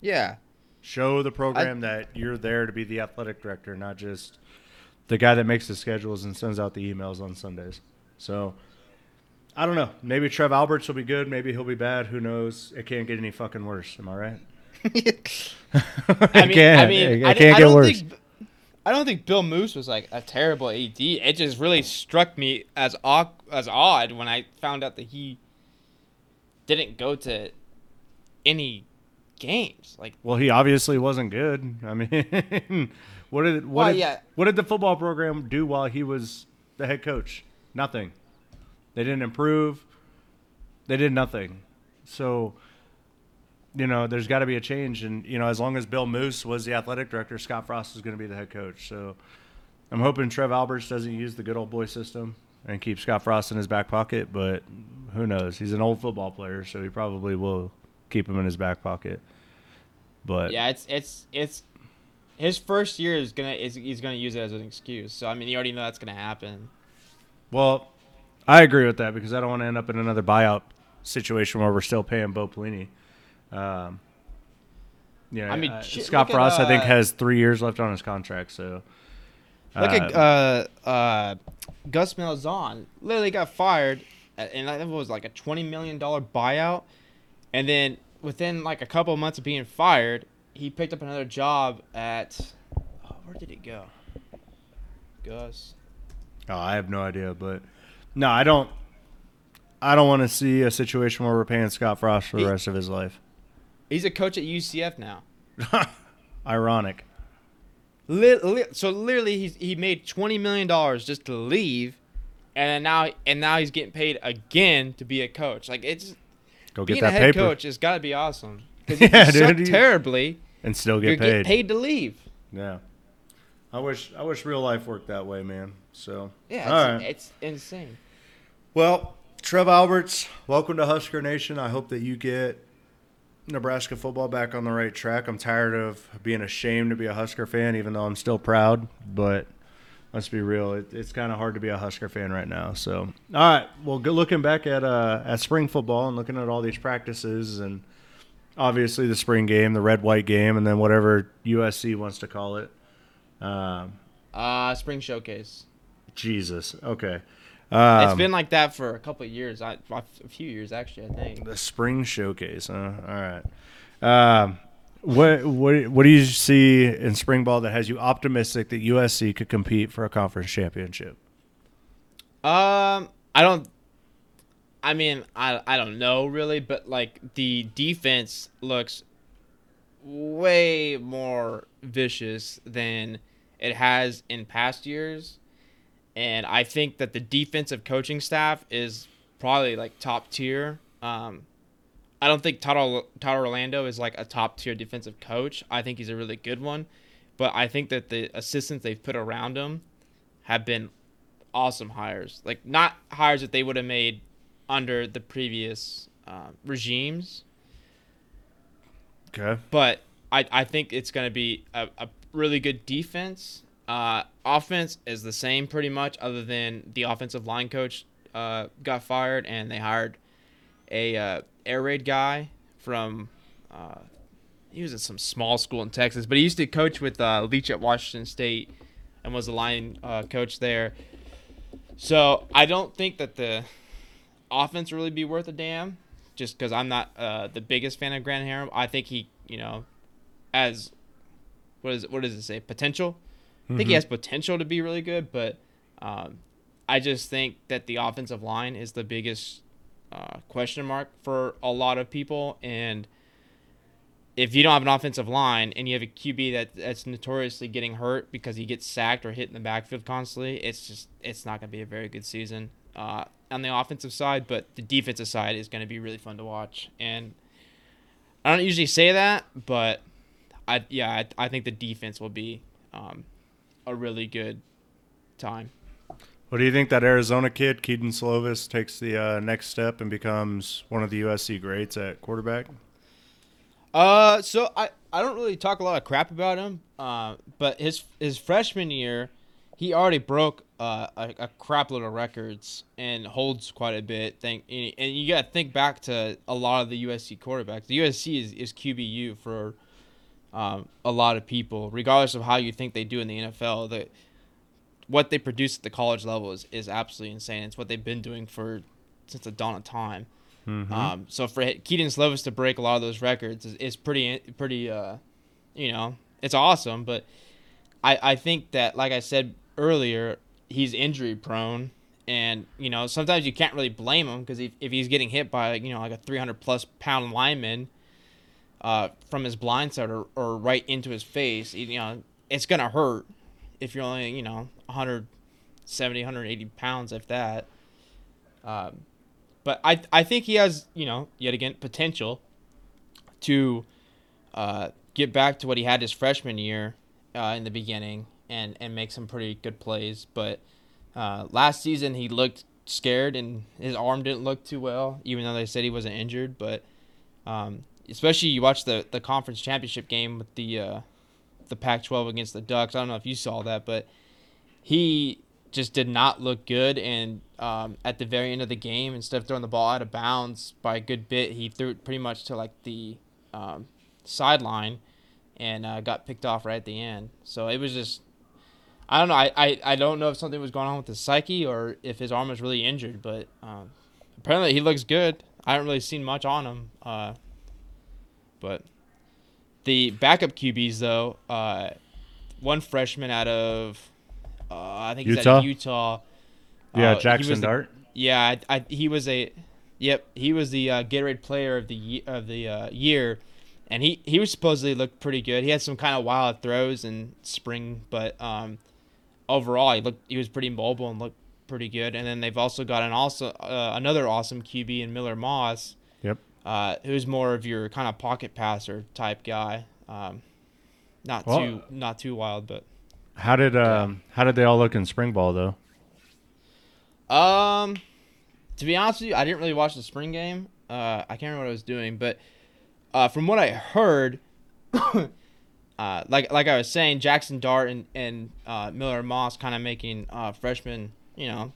Yeah, Show the program that you're there to be the athletic director, not just the guy that makes the schedules and sends out the emails on Sundays. So I don't know. Maybe Trev Alberts will be good. Maybe he'll be bad. Who knows? It can't get any fucking worse. Am I right? I mean, can't. I mean, It- I, can't I get don't worse. think. I don't think Bill Moos was like a terrible AD. It just really struck me as odd, as odd when I found out that he didn't go to any games. Like, Well, he obviously wasn't good. I mean, what did what Well, did, yeah. what did the football program do while he was the head coach? Nothing. They didn't improve. They did nothing. So, you know, there's got to be a change. And you know, as long as Bill Moos was the athletic director, Scott Frost is going to be the head coach. So, I'm hoping Trev Alberts doesn't use the good old boy system and keep Scott Frost in his back pocket. But who knows? He's an old football player, so he probably will keep him in his back pocket. But yeah, it's it's it's his first year is gonna is he's gonna use it as an excuse. So I mean, you already know that's gonna happen. Well, I agree with that because I don't want to end up in another buyout situation where we're still paying Bo Pelini. Um, yeah, I mean, uh, shit, Scott look at, Frost, I think, uh, has three years left on his contract. So Look at uh, uh, uh, Gus Malzahn. Literally got fired, and that was like a twenty million dollar buyout. And then within like a couple of months of being fired, he picked up another job at. Oh, where did he go? Gus. oh, I have no idea, but no, I don't. I don't want to see a situation where we're paying Scott Frost for the He- rest of his life. He's a coach at UCF now. Ironic. Li- li- so literally, he's he made twenty million dollars just to leave, and then now and now he's getting paid again to be a coach. Like it's Go get being a head paper coach has got to be awesome. Yeah, dude, terribly, and still get paid. getting paid to leave. Yeah. I wish I wish real life worked that way, man. So Yeah, all it's, right. it's insane. Well, Trev Alberts, welcome to Husker Nation. I hope that you get Nebraska football back on the right track. I'm tired of being ashamed to be a Husker fan, even though I'm still proud. But let's be real, it, it's kind of hard to be a Husker fan right now. So, all right, well, good looking back at uh, at spring football and looking at all these practices and obviously the spring game, the red white game, and then whatever USC wants to call it. Um, Uh, spring showcase. Jesus, okay. Um, it's been like that for a couple of years. I, a few years actually. I think. The spring showcase, huh? All right. Um, what what what do you see in spring ball that has you optimistic that USC could compete for a conference championship? Um, I don't. I mean, I I don't know really, but like the defense looks way more vicious than it has in past years, and I think that the defensive coaching staff is probably like top tier. Um, I don't think Todd, Todd Orlando is like a top tier defensive coach. I think he's a really good one, but I think that the assistants they've put around him have been awesome hires. Like not hires that they would have made under the previous uh, regimes, Okay. but I, I think it's going to be a, a really good defense. Uh, offense is the same pretty much, other than the offensive line coach uh, got fired and they hired a uh, air raid guy from. Uh, he was at some small school in Texas, but he used to coach with uh, Leach at Washington State and was the line uh, coach there. So I don't think that the offense really be worth a damn, just because I'm not the biggest fan of Graham Harrell. I think he, you know, as what is what does it say? Potential. I think he has potential to be really good, but um, I just think that the offensive line is the biggest uh, question mark for a lot of people. And if you don't have an offensive line and you have a QB that that's notoriously getting hurt because he gets sacked or hit in the backfield constantly, it's just it's not going to be a very good season. uh, on the offensive side, but the defensive side is going to be really fun to watch. And I don't usually say that, but I yeah I, I think the defense will be um, a really good time. What do you think that Arizona kid, Kedon Slovis, takes the uh, next step and becomes one of the USC greats at quarterback? Uh, so I, I don't really talk a lot of crap about him. Uh, but his his freshman year, he already broke uh, a, a crap load of records and holds quite a bit. Think and you got to think back to a lot of the USC quarterbacks. The USC is, is QBU for um, a lot of people, regardless of how you think they do in the NFL. That what they produce at the college level is, is absolutely insane. It's what they've been doing for since the dawn of time. Mm-hmm. Um, so for Kedon Slovis to break a lot of those records is, is pretty pretty uh, you know it's awesome. But I I think that like I said earlier, he's injury prone, and you know sometimes you can't really blame him because if, if he's getting hit by you know like a 300 plus pound lineman uh, from his blind side or, or right into his face, you know it's gonna hurt if you're only you know 170 180 pounds if that. Um, but I I think he has you know yet again potential to uh, get back to what he had his freshman year uh, in the beginning and and make some pretty good plays. But uh, last season he looked scared and his arm didn't look too well, even though they said he wasn't injured. But um, especially you watch the the conference championship game with the uh, the Pac-12 against the Ducks. I don't know if you saw that, but he just did not look good. And um, at the very end of the game, instead of throwing the ball out of bounds by a good bit, he threw it pretty much to like the um, sideline and uh, got picked off right at the end. So it was just, I don't know. I, I, I don't know if something was going on with his psyche or if his arm was really injured, but um, apparently he looks good. I haven't really seen much on him. Uh, but the backup QBs, though, uh, one freshman out of uh, I think he's Utah? at Utah. Yeah, Uh, Jackson the- Dart. Yeah, I, I, he was a, yep, he was the uh, Gatorade Player of the of the uh, year, and he he was supposedly looked pretty good. He had some kind of wild throws in spring, but um, overall he looked he was pretty mobile and looked pretty good. And then they've also got an also uh, another awesome QB in Miller Moss. Uh, who's more of your kind of pocket passer type guy. Um, not Well- too not too wild, but How did um how did they all look in spring ball though? Um, to be honest with you, I didn't really watch the spring game. Uh, I can't remember what I was doing, but uh, from what I heard, uh, like like I was saying, Jackson Dart and and uh, Miller Moss kind of making uh, freshman, you know,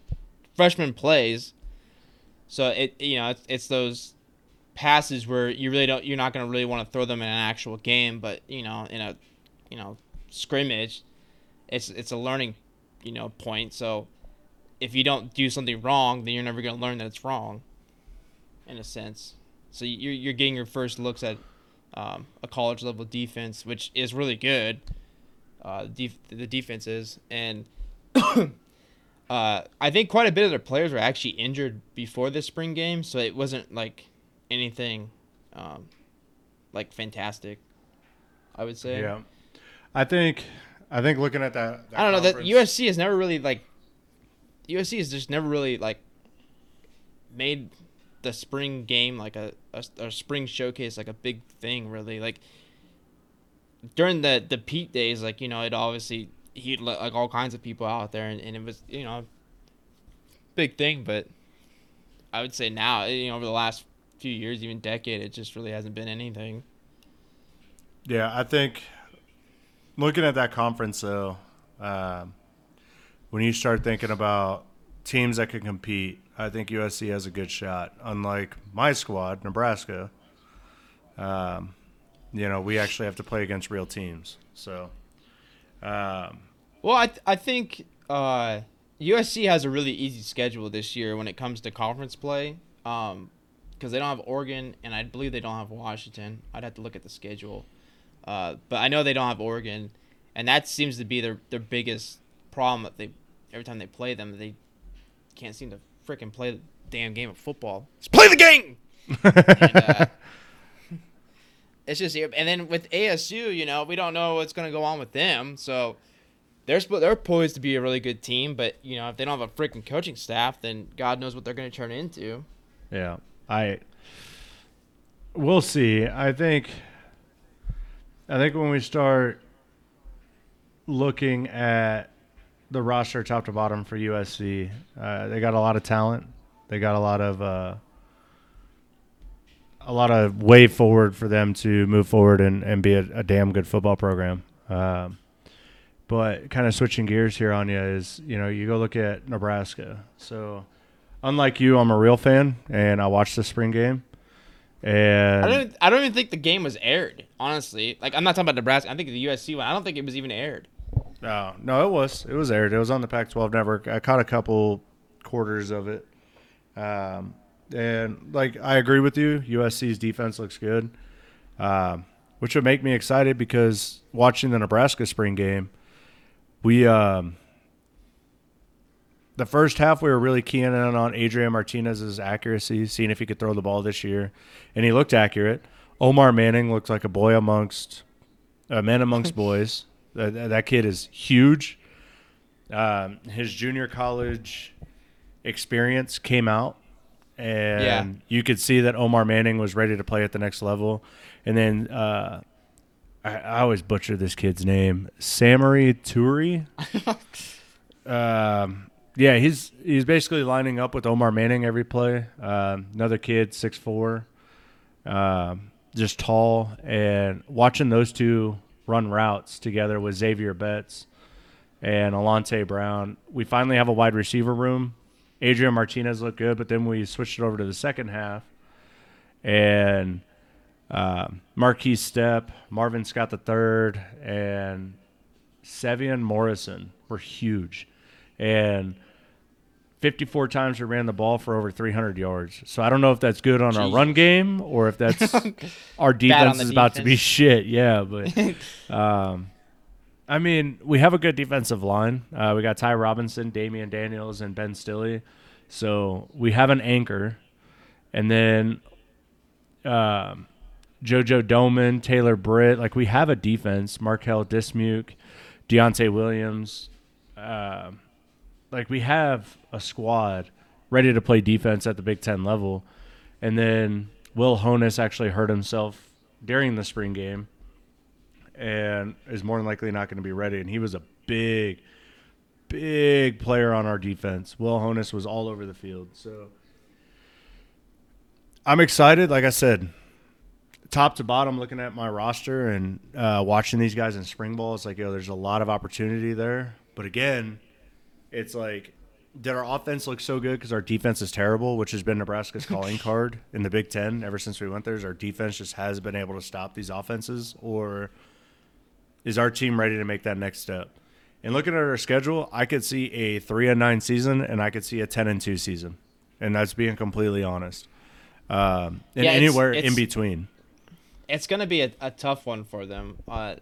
freshman plays. So it you know it's, it's those passes where you really don't you're not gonna really want to throw them in an actual game, but you know in a you know scrimmage, it's it's a learning you know point. So if you don't do something wrong, then you're never going to learn that it's wrong. In a sense, so you're you're getting your first looks at um, a college level defense, which is really good. Uh, def- the defense is, and uh, I think quite a bit of their players were actually injured before the spring game, so it wasn't like anything um, like fantastic. I would say. Yeah. I think I think looking at that, that I don't know that USC has never really like USC has just never really like made the spring game like a, a, a spring showcase like a big thing really like during the the Pete days like you know it obviously he'd let like all kinds of people out there and, and it was you know big thing but I would say now you know over the last few years even decade it just really hasn't been anything Yeah, I think looking at that conference though, um, when you start thinking about teams that can compete, I think USC has a good shot. Unlike my squad, Nebraska, um, you know, we actually have to play against real teams. So, um, Well, I th- I think uh, USC has a really easy schedule this year when it comes to conference play, because they don't have Oregon and I believe they don't have Washington. I'd have to look at the schedule, uh, but I know they don't have Oregon, and that seems to be their their biggest problem. That they every time they play them, they can't seem to freaking play the damn game of football. Just play the game. And, uh, it's just and then with ASU, you know, we don't know what's going to go on with them. So they're they're poised to be a really good team, but you know if they don't have a freaking coaching staff, then God knows what they're going to turn into. Yeah, I. We'll see. I think. I think when we start looking at the roster top to bottom for USC, uh, they got a lot of talent. They got a lot of uh, a lot of way forward for them to move forward and, and be a, a damn good football program. Um, but kind of switching gears here on you is, you know, you go look at Nebraska. So, unlike you, I'm a real fan, and I watched the spring game. And I don't I don't even think the game was aired. Honestly, like I'm not talking about Nebraska. I think the USC one. I don't think it was even aired. No, no, it was. It was aired. It was on the Pac-12 network. I caught a couple quarters of it. Um, and like I agree with you, USC's defense looks good, um, which would make me excited because watching the Nebraska spring game, we um, the first half we were really keying in on Adrian Martinez's accuracy, seeing if he could throw the ball this year, and he looked accurate. Omar Manning looked like a boy amongst a man amongst boys. That, that kid is huge. Um, his junior college experience came out, and Yeah. you could see that Omar Manning was ready to play at the next level. And then uh, I, I always butcher this kid's name, Samori Toure. um, yeah, he's he's basically lining up with Omar Manning every play. Um, another kid, six four, um, just tall, and watching those two run routes together with Zavier Betts and Alante Brown, we finally have a wide receiver room. Adrian Martinez looked good, but then we switched it over to the second half, and um, Markese Stepp, Marvin Scott the third, and Sevion Morrison were huge, and 54 times we ran the ball for over 300 yards. So I don't know if that's good on our run game or if that's our defense is about to be shit. Yeah, but um, I mean, we have a good defensive line. Uh, we got Ty Robinson, Damion Daniels, and Ben Stille. So we have an anchor, and then um, JoJo Domann, Taylor Britt. Like we have a defense. Marquel Dismuke, Deontai Williams. Um, like we have a squad ready to play defense at the Big Ten level, and then Will Honas actually hurt himself during the spring game, and is more than likely not going to be ready. And he was a big, big player on our defense. Will Honas was all over the field, so I'm excited. Like I said, top to bottom, looking at my roster and uh, watching these guys in spring ball, it's like, yo, there's a lot of opportunity there. But again, it's like, did our offense look so good because our defense is terrible, which has been Nebraska's calling card in the Big Ten ever since we went there? Is our defense just has been able to stop these offenses, or is our team ready to make that next step? And looking at our schedule, I could see a three and nine season, and I could see a ten and two season, and that's being completely honest. Um, and Yeah, it's- anywhere in between. It's gonna be a, a tough one for them. Uh,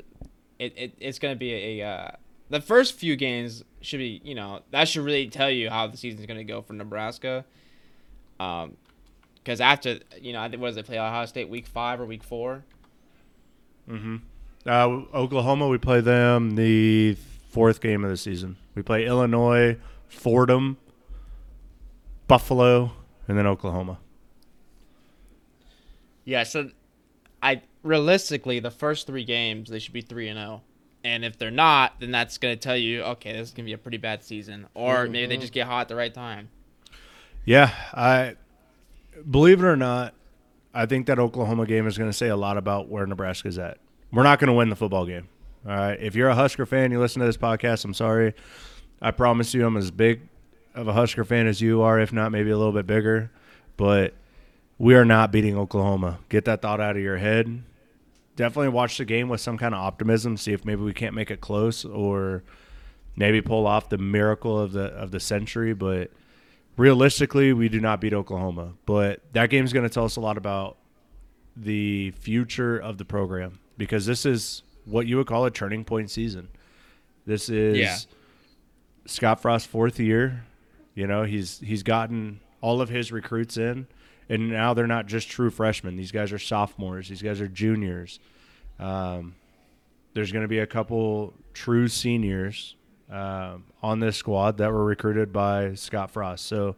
it, it it's gonna be a, uh, the first few games should be you know that should really tell you how the season's gonna go for Nebraska. Um, because after you know I think what does they play Ohio State week five or week four? Uh, Oklahoma, we play them the fourth game of the season. We play Illinois, Fordham, Buffalo, and then Oklahoma. Yeah, so I realistically the first three games they should be three and zero, and if they're not, then that's gonna tell you okay this is gonna be a pretty bad season, or mm-hmm. maybe they just get hot at the right time. Yeah, I believe it or not, I think that Oklahoma game is going to say a lot about where Nebraska's at. We're not going to win the football game. All right. If you're a Husker fan, you listen to this podcast, I'm sorry. I promise you I'm as big of a Husker fan as you are, if not maybe a little bit bigger. But we are not beating Oklahoma. Get that thought out of your head. Definitely watch the game with some kind of optimism, see if maybe we can't make it close or maybe pull off the miracle of the of the century, but realistically, we do not beat Oklahoma. But that game is going to tell us a lot about the future of the program because this is what you would call a turning point season. This is Yeah. Scott Frost's fourth year. You know, he's he's gotten all of his recruits in, and now they're not just true freshmen. These guys are sophomores. These guys are juniors. Um, there's going to be a couple true seniors um, on this squad that were recruited by Scott Frost. So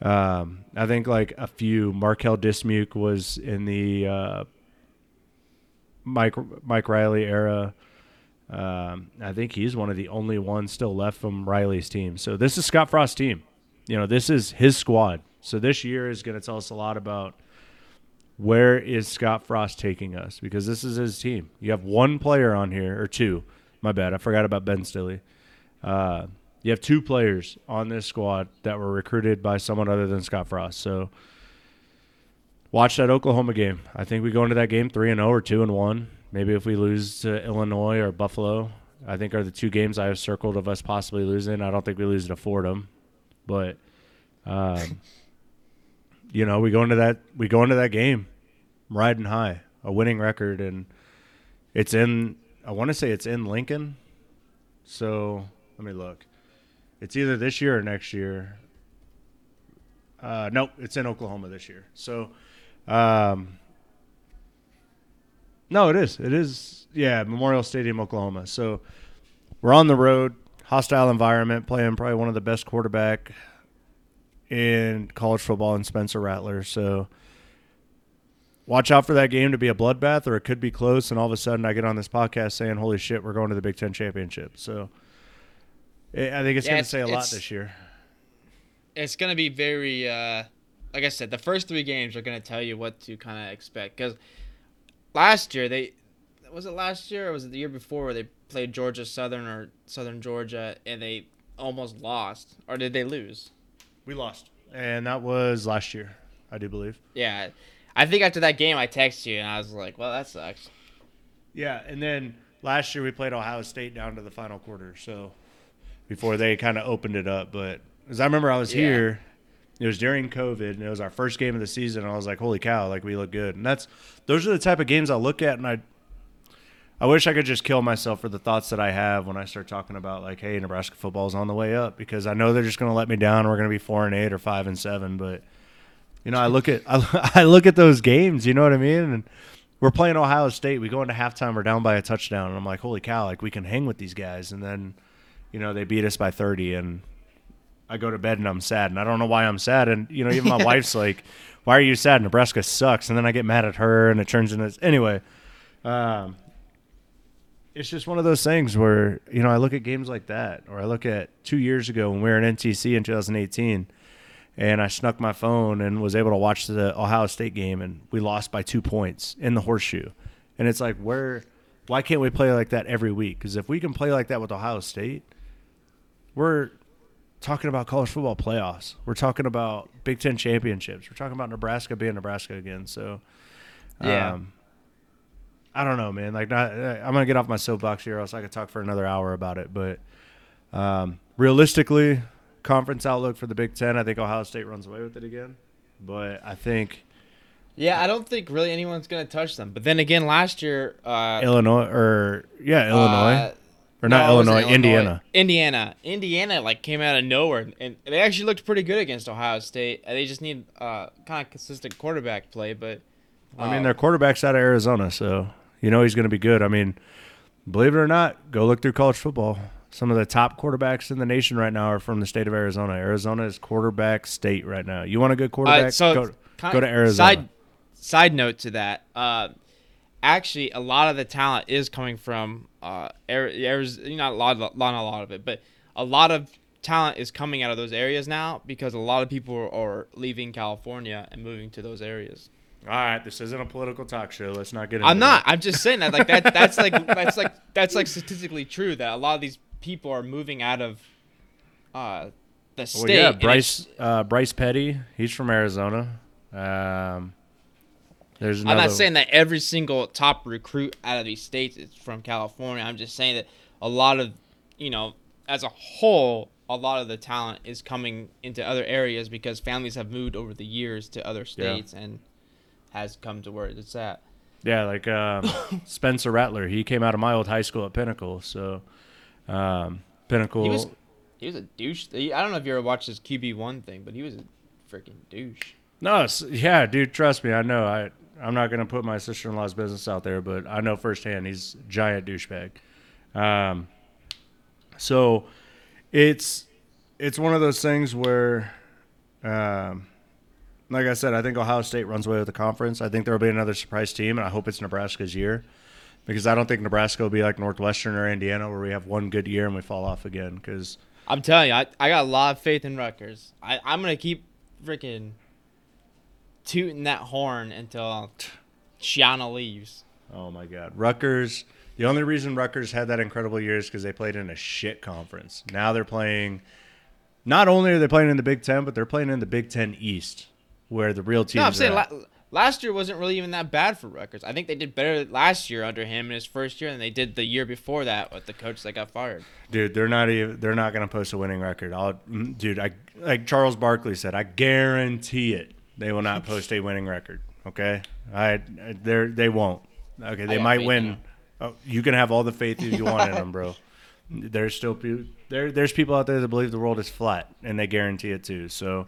um, I think like a few. Marquel Dismuke was in the uh, Mike Mike Riley era. Um, I think he's one of the only ones still left from Riley's team. So this is Scott Frost's team. You know, this is his squad. So this year is going to tell us a lot about where is Scott Frost taking us because this is his team. You have one player on here or two. My bad, I forgot about Ben Stille. Uh, you have two players on this squad that were recruited by someone other than Scott Frost. So watch that Oklahoma game. I think we go into that game three and zero or two and one. Maybe if we lose to Illinois or Buffalo, I think are the two games I have circled of us possibly losing. I don't think we lose to Fordham, but um, you know we go into that we go into that game riding high, a winning record, and it's in. I want to say it's in Lincoln. So let me look. It's either this year or next year. Uh, nope, it's in Oklahoma this year. So, um, no, it is. It is. Yeah, Memorial Stadium, Oklahoma. So we're on the road, hostile environment, playing probably one of the best quarterback in college football and Spencer Rattler. So watch out for that game to be a bloodbath, or it could be close. And all of a sudden, I get on this podcast saying, "Holy shit, we're going to the Big Ten championship." So eh, I think it's Yeah, going to say a lot this year. it's gonna be very uh like I said, the first three games are gonna tell you what to kind of expect. Because last year they was it last year or was it the year before where they played Georgia Southern or Southern Georgia and they almost lost or did they lose? We lost, and that was last year, I do believe. Yeah, I think after that game I texted you and I was like, well that sucks. Yeah, and then last year we played Ohio State down to the final quarter, so before they kind of opened it up. But as I remember, I was Yeah. here. It was during COVID, and it was our first game of the season. And I was like, "Holy cow! Like we look good." And that's those are the type of games I look at, and I, I wish I could just kill myself for the thoughts that I have when I start talking about like, "Hey, Nebraska football's on the way up," because I know they're just going to let me down. We're going to be four and eight or five and seven, but you know, I look at I, I look at those games. You know what I mean? And we're playing Ohio State. We go into halftime. We're down by a touchdown, and I'm like, holy cow! Like we can hang with these guys. And then, you know, they beat us by 30, and I go to bed and I'm sad, and I don't know why I'm sad. And you know, even my wife's like, "Why are you sad? Nebraska sucks." And then I get mad at her, and it turns into anyway. Um, it's just one of those things where you know I look at games like that, or I look at two years ago when we were in NTC in 2018 and I snuck my phone and was able to watch the Ohio State game, and we lost by two points in the horseshoe. And it's like, where, why can't we play like that every week? Because if we can play like that with Ohio State, we're talking about college football playoffs. We're talking about Big Ten championships. We're talking about Nebraska being Nebraska again. So, Yeah. um, I don't know, man. Like, not, I'm gonna get off my soapbox here, or else I could talk for another hour about it. But um, realistically, conference outlook for the Big Ten, I think Ohio State runs away with it again. But I think Yeah, I don't think really anyone's gonna touch them. But then again, last year, uh, Illinois or yeah, Illinois uh, or not no, wasn't Illinois, Indiana. Indiana, Indiana, like came out of nowhere, and they actually looked pretty good against Ohio State. Uh, They just need uh, kind of consistent quarterback play, but I mean, uh, their quarterback's out of Arizona, so you know he's going to be good. I mean, believe it or not, go look through college football. Some of the top quarterbacks in the nation right now are from the state of Arizona. Arizona is quarterback state right now. You want a good quarterback? Uh, so go, go to Arizona. Side side note to that, uh, actually, a lot of the talent is coming from uh, Arizona. Not a lot, not a lot of it, but a lot of talent is coming out of those areas now because a lot of people are leaving California and moving to those areas. All right, this isn't a political talk show. Let's not get into it. I'm not. I'm just saying that like that. That's like that's like that's like statistically true that a lot of these people are moving out of uh, the state. Well, yeah, Bryce uh, Bryce Petty. He's from Arizona. Um, there's I'm not saying that every single top recruit out of these states is from California. I'm just saying that a lot of, you know, as a whole, a lot of the talent is coming into other areas because families have moved over the years to other states and has come to where it's at. Yeah, like um, Spencer Rattler. He came out of my old high school at Pinnacle. So um, Pinnacle. He was he was a douche. I don't know if you ever watched his QB one thing, but he was a freaking douche. No, yeah, dude. Trust me, I know. I I'm not gonna put my sister in law's business out there, but I know firsthand he's a giant douchebag. Um, So it's it's one of those things where, um, like I said, I think Ohio State runs away with the conference. I think there will be another surprise team, and I hope it's Nebraska's year because I don't think Nebraska will be like Northwestern or Indiana where we have one good year and we fall off again. Because I'm telling you, I, I got a lot of faith in Rutgers. I, I'm gonna keep freaking tooting that horn until Schiano leaves. oh my God, Rutgers. The only reason Rutgers had that incredible year is because they played in a shit conference. Now they're playing. Not only are they playing in the Big Ten, but they're playing in the Big Ten East, where the real teams. No, I'm are saying at. la- last year wasn't really even that bad for Rutgers. I think they did better last year under him in his first year than they did the year before that with the coach that got fired. Dude, they're not even. They're not going to post a winning record. I'll, mm, dude, I like Charles Barkley said. I guarantee it. They will not post a winning record. Okay, I they they won't. Okay, they might win. Oh, you can have all the faith you want in them, bro. There's still people. There, there's people out there that believe the world is flat, and they guarantee it too. So,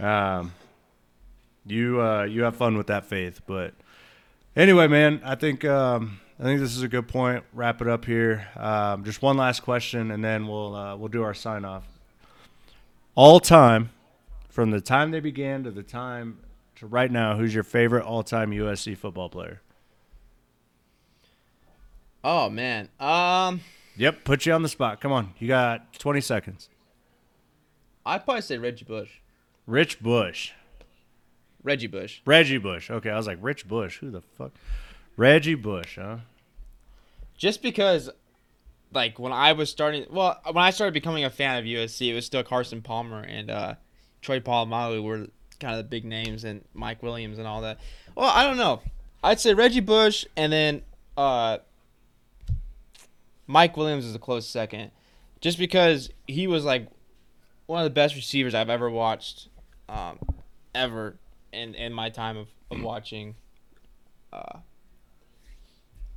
um, you uh, you have fun with that faith. But anyway, man, I think um, I think this is a good point. Wrap it up here. Um, just one last question, and then we'll uh, we'll do our sign off. All time, from the time they began to the time to right now, who's your favorite all time USC football player? Oh man, um, Yep, put you on the spot. Come on, you got 20 seconds. I'd probably say Reggie Bush. Rich Bush, Reggie Bush. Reggie Bush. Okay, I was like Rich Bush. Who the fuck? Reggie Bush, huh? Just because, like when I was starting, well, when I started becoming a fan of USC, it was still Carson Palmer and uh, Troy Polamalu were kind of the big names, and Mike Williams and all that. Well, I don't know. I'd say Reggie Bush, and then uh, Mike Williams is a close second, just because he was like one of the best receivers I've ever watched, um, ever in in my time of, of watching. Uh,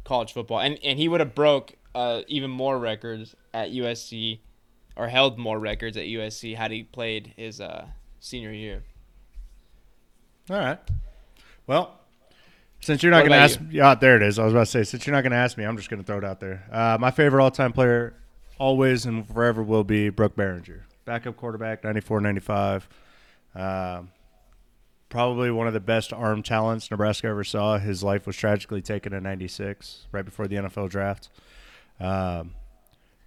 college football, and and he would have broke uh, even more records at USC, or held more records at USC had he played his uh, senior year. All right. Well, since you're not going to ask, yeah, there it is. I was about to say, since you're not going to ask me, I'm just going to throw it out there. Uh, my favorite all-time player, always and forever, will be Brook Berringer, backup quarterback, 94, 95. Um, probably one of the best arm talents Nebraska ever saw. His life was tragically taken in '96, right before the NFL draft. Um,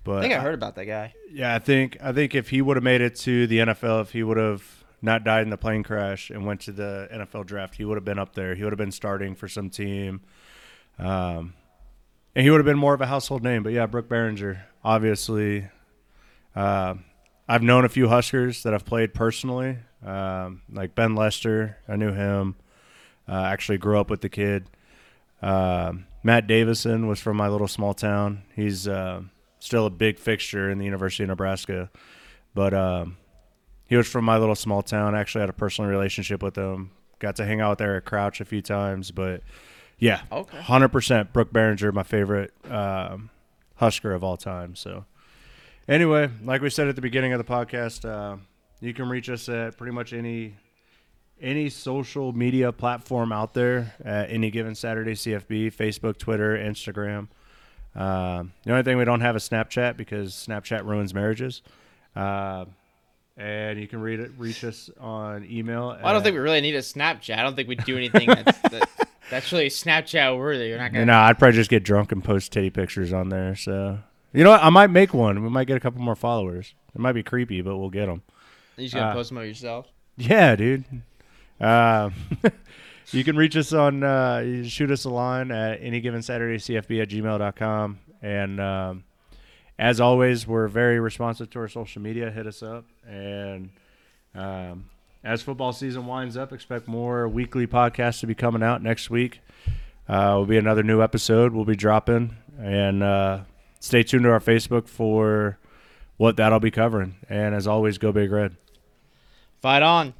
but I think I heard about that guy. yeah, I think I think if he would have made it to the NFL, if he would have not died in the plane crash and went to the NFL draft, he would have been up there. He would have been starting for some team, um, and he would have been more of a household name. But yeah, Brook Berringer, obviously. Uh, I've known a few Huskers that I've played personally, um, like Ben Lester. I knew him. Uh, actually, grew up with the kid. Um Matt Davison was from my little small town. He's uh, still a big fixture in the University of Nebraska, but um, he was from my little small town. I actually had a personal relationship with him. Got to hang out with Eric Crouch a few times, but yeah, Okay. hundred percent. Brook Berringer, my favorite um, Husker of all time. So anyway, like we said at the beginning of the podcast, uh, you can reach us at pretty much any any social media platform out there at any given Saturday CFB, Facebook, Twitter, Instagram. Um, the only thing we don't have is Snapchat because Snapchat ruins marriages. Uh, and you can read it, reach us on email. Well, I don't think we really need a Snapchat. I don't think we do anything that's that, that's really Snapchat worthy. You're not gonna. No, I'd probably just get drunk and post titty pictures on there. So you know what? I might make one. We might get a couple more followers. It might be creepy, but we'll get them. You're just gonna uh, post them out yourself. Yeah, dude. Um, you can reach us on, uh, shoot us a line at any given Saturday, CFB at gmail.com. And um, as always, we're very responsive to our social media. Hit us up. And um, as football season winds up, expect more weekly podcasts to be coming out next week. Uh, will be another new episode we'll be dropping. And uh, stay tuned to our Facebook for what that'll be covering. And as always, go Big Red. Fight on.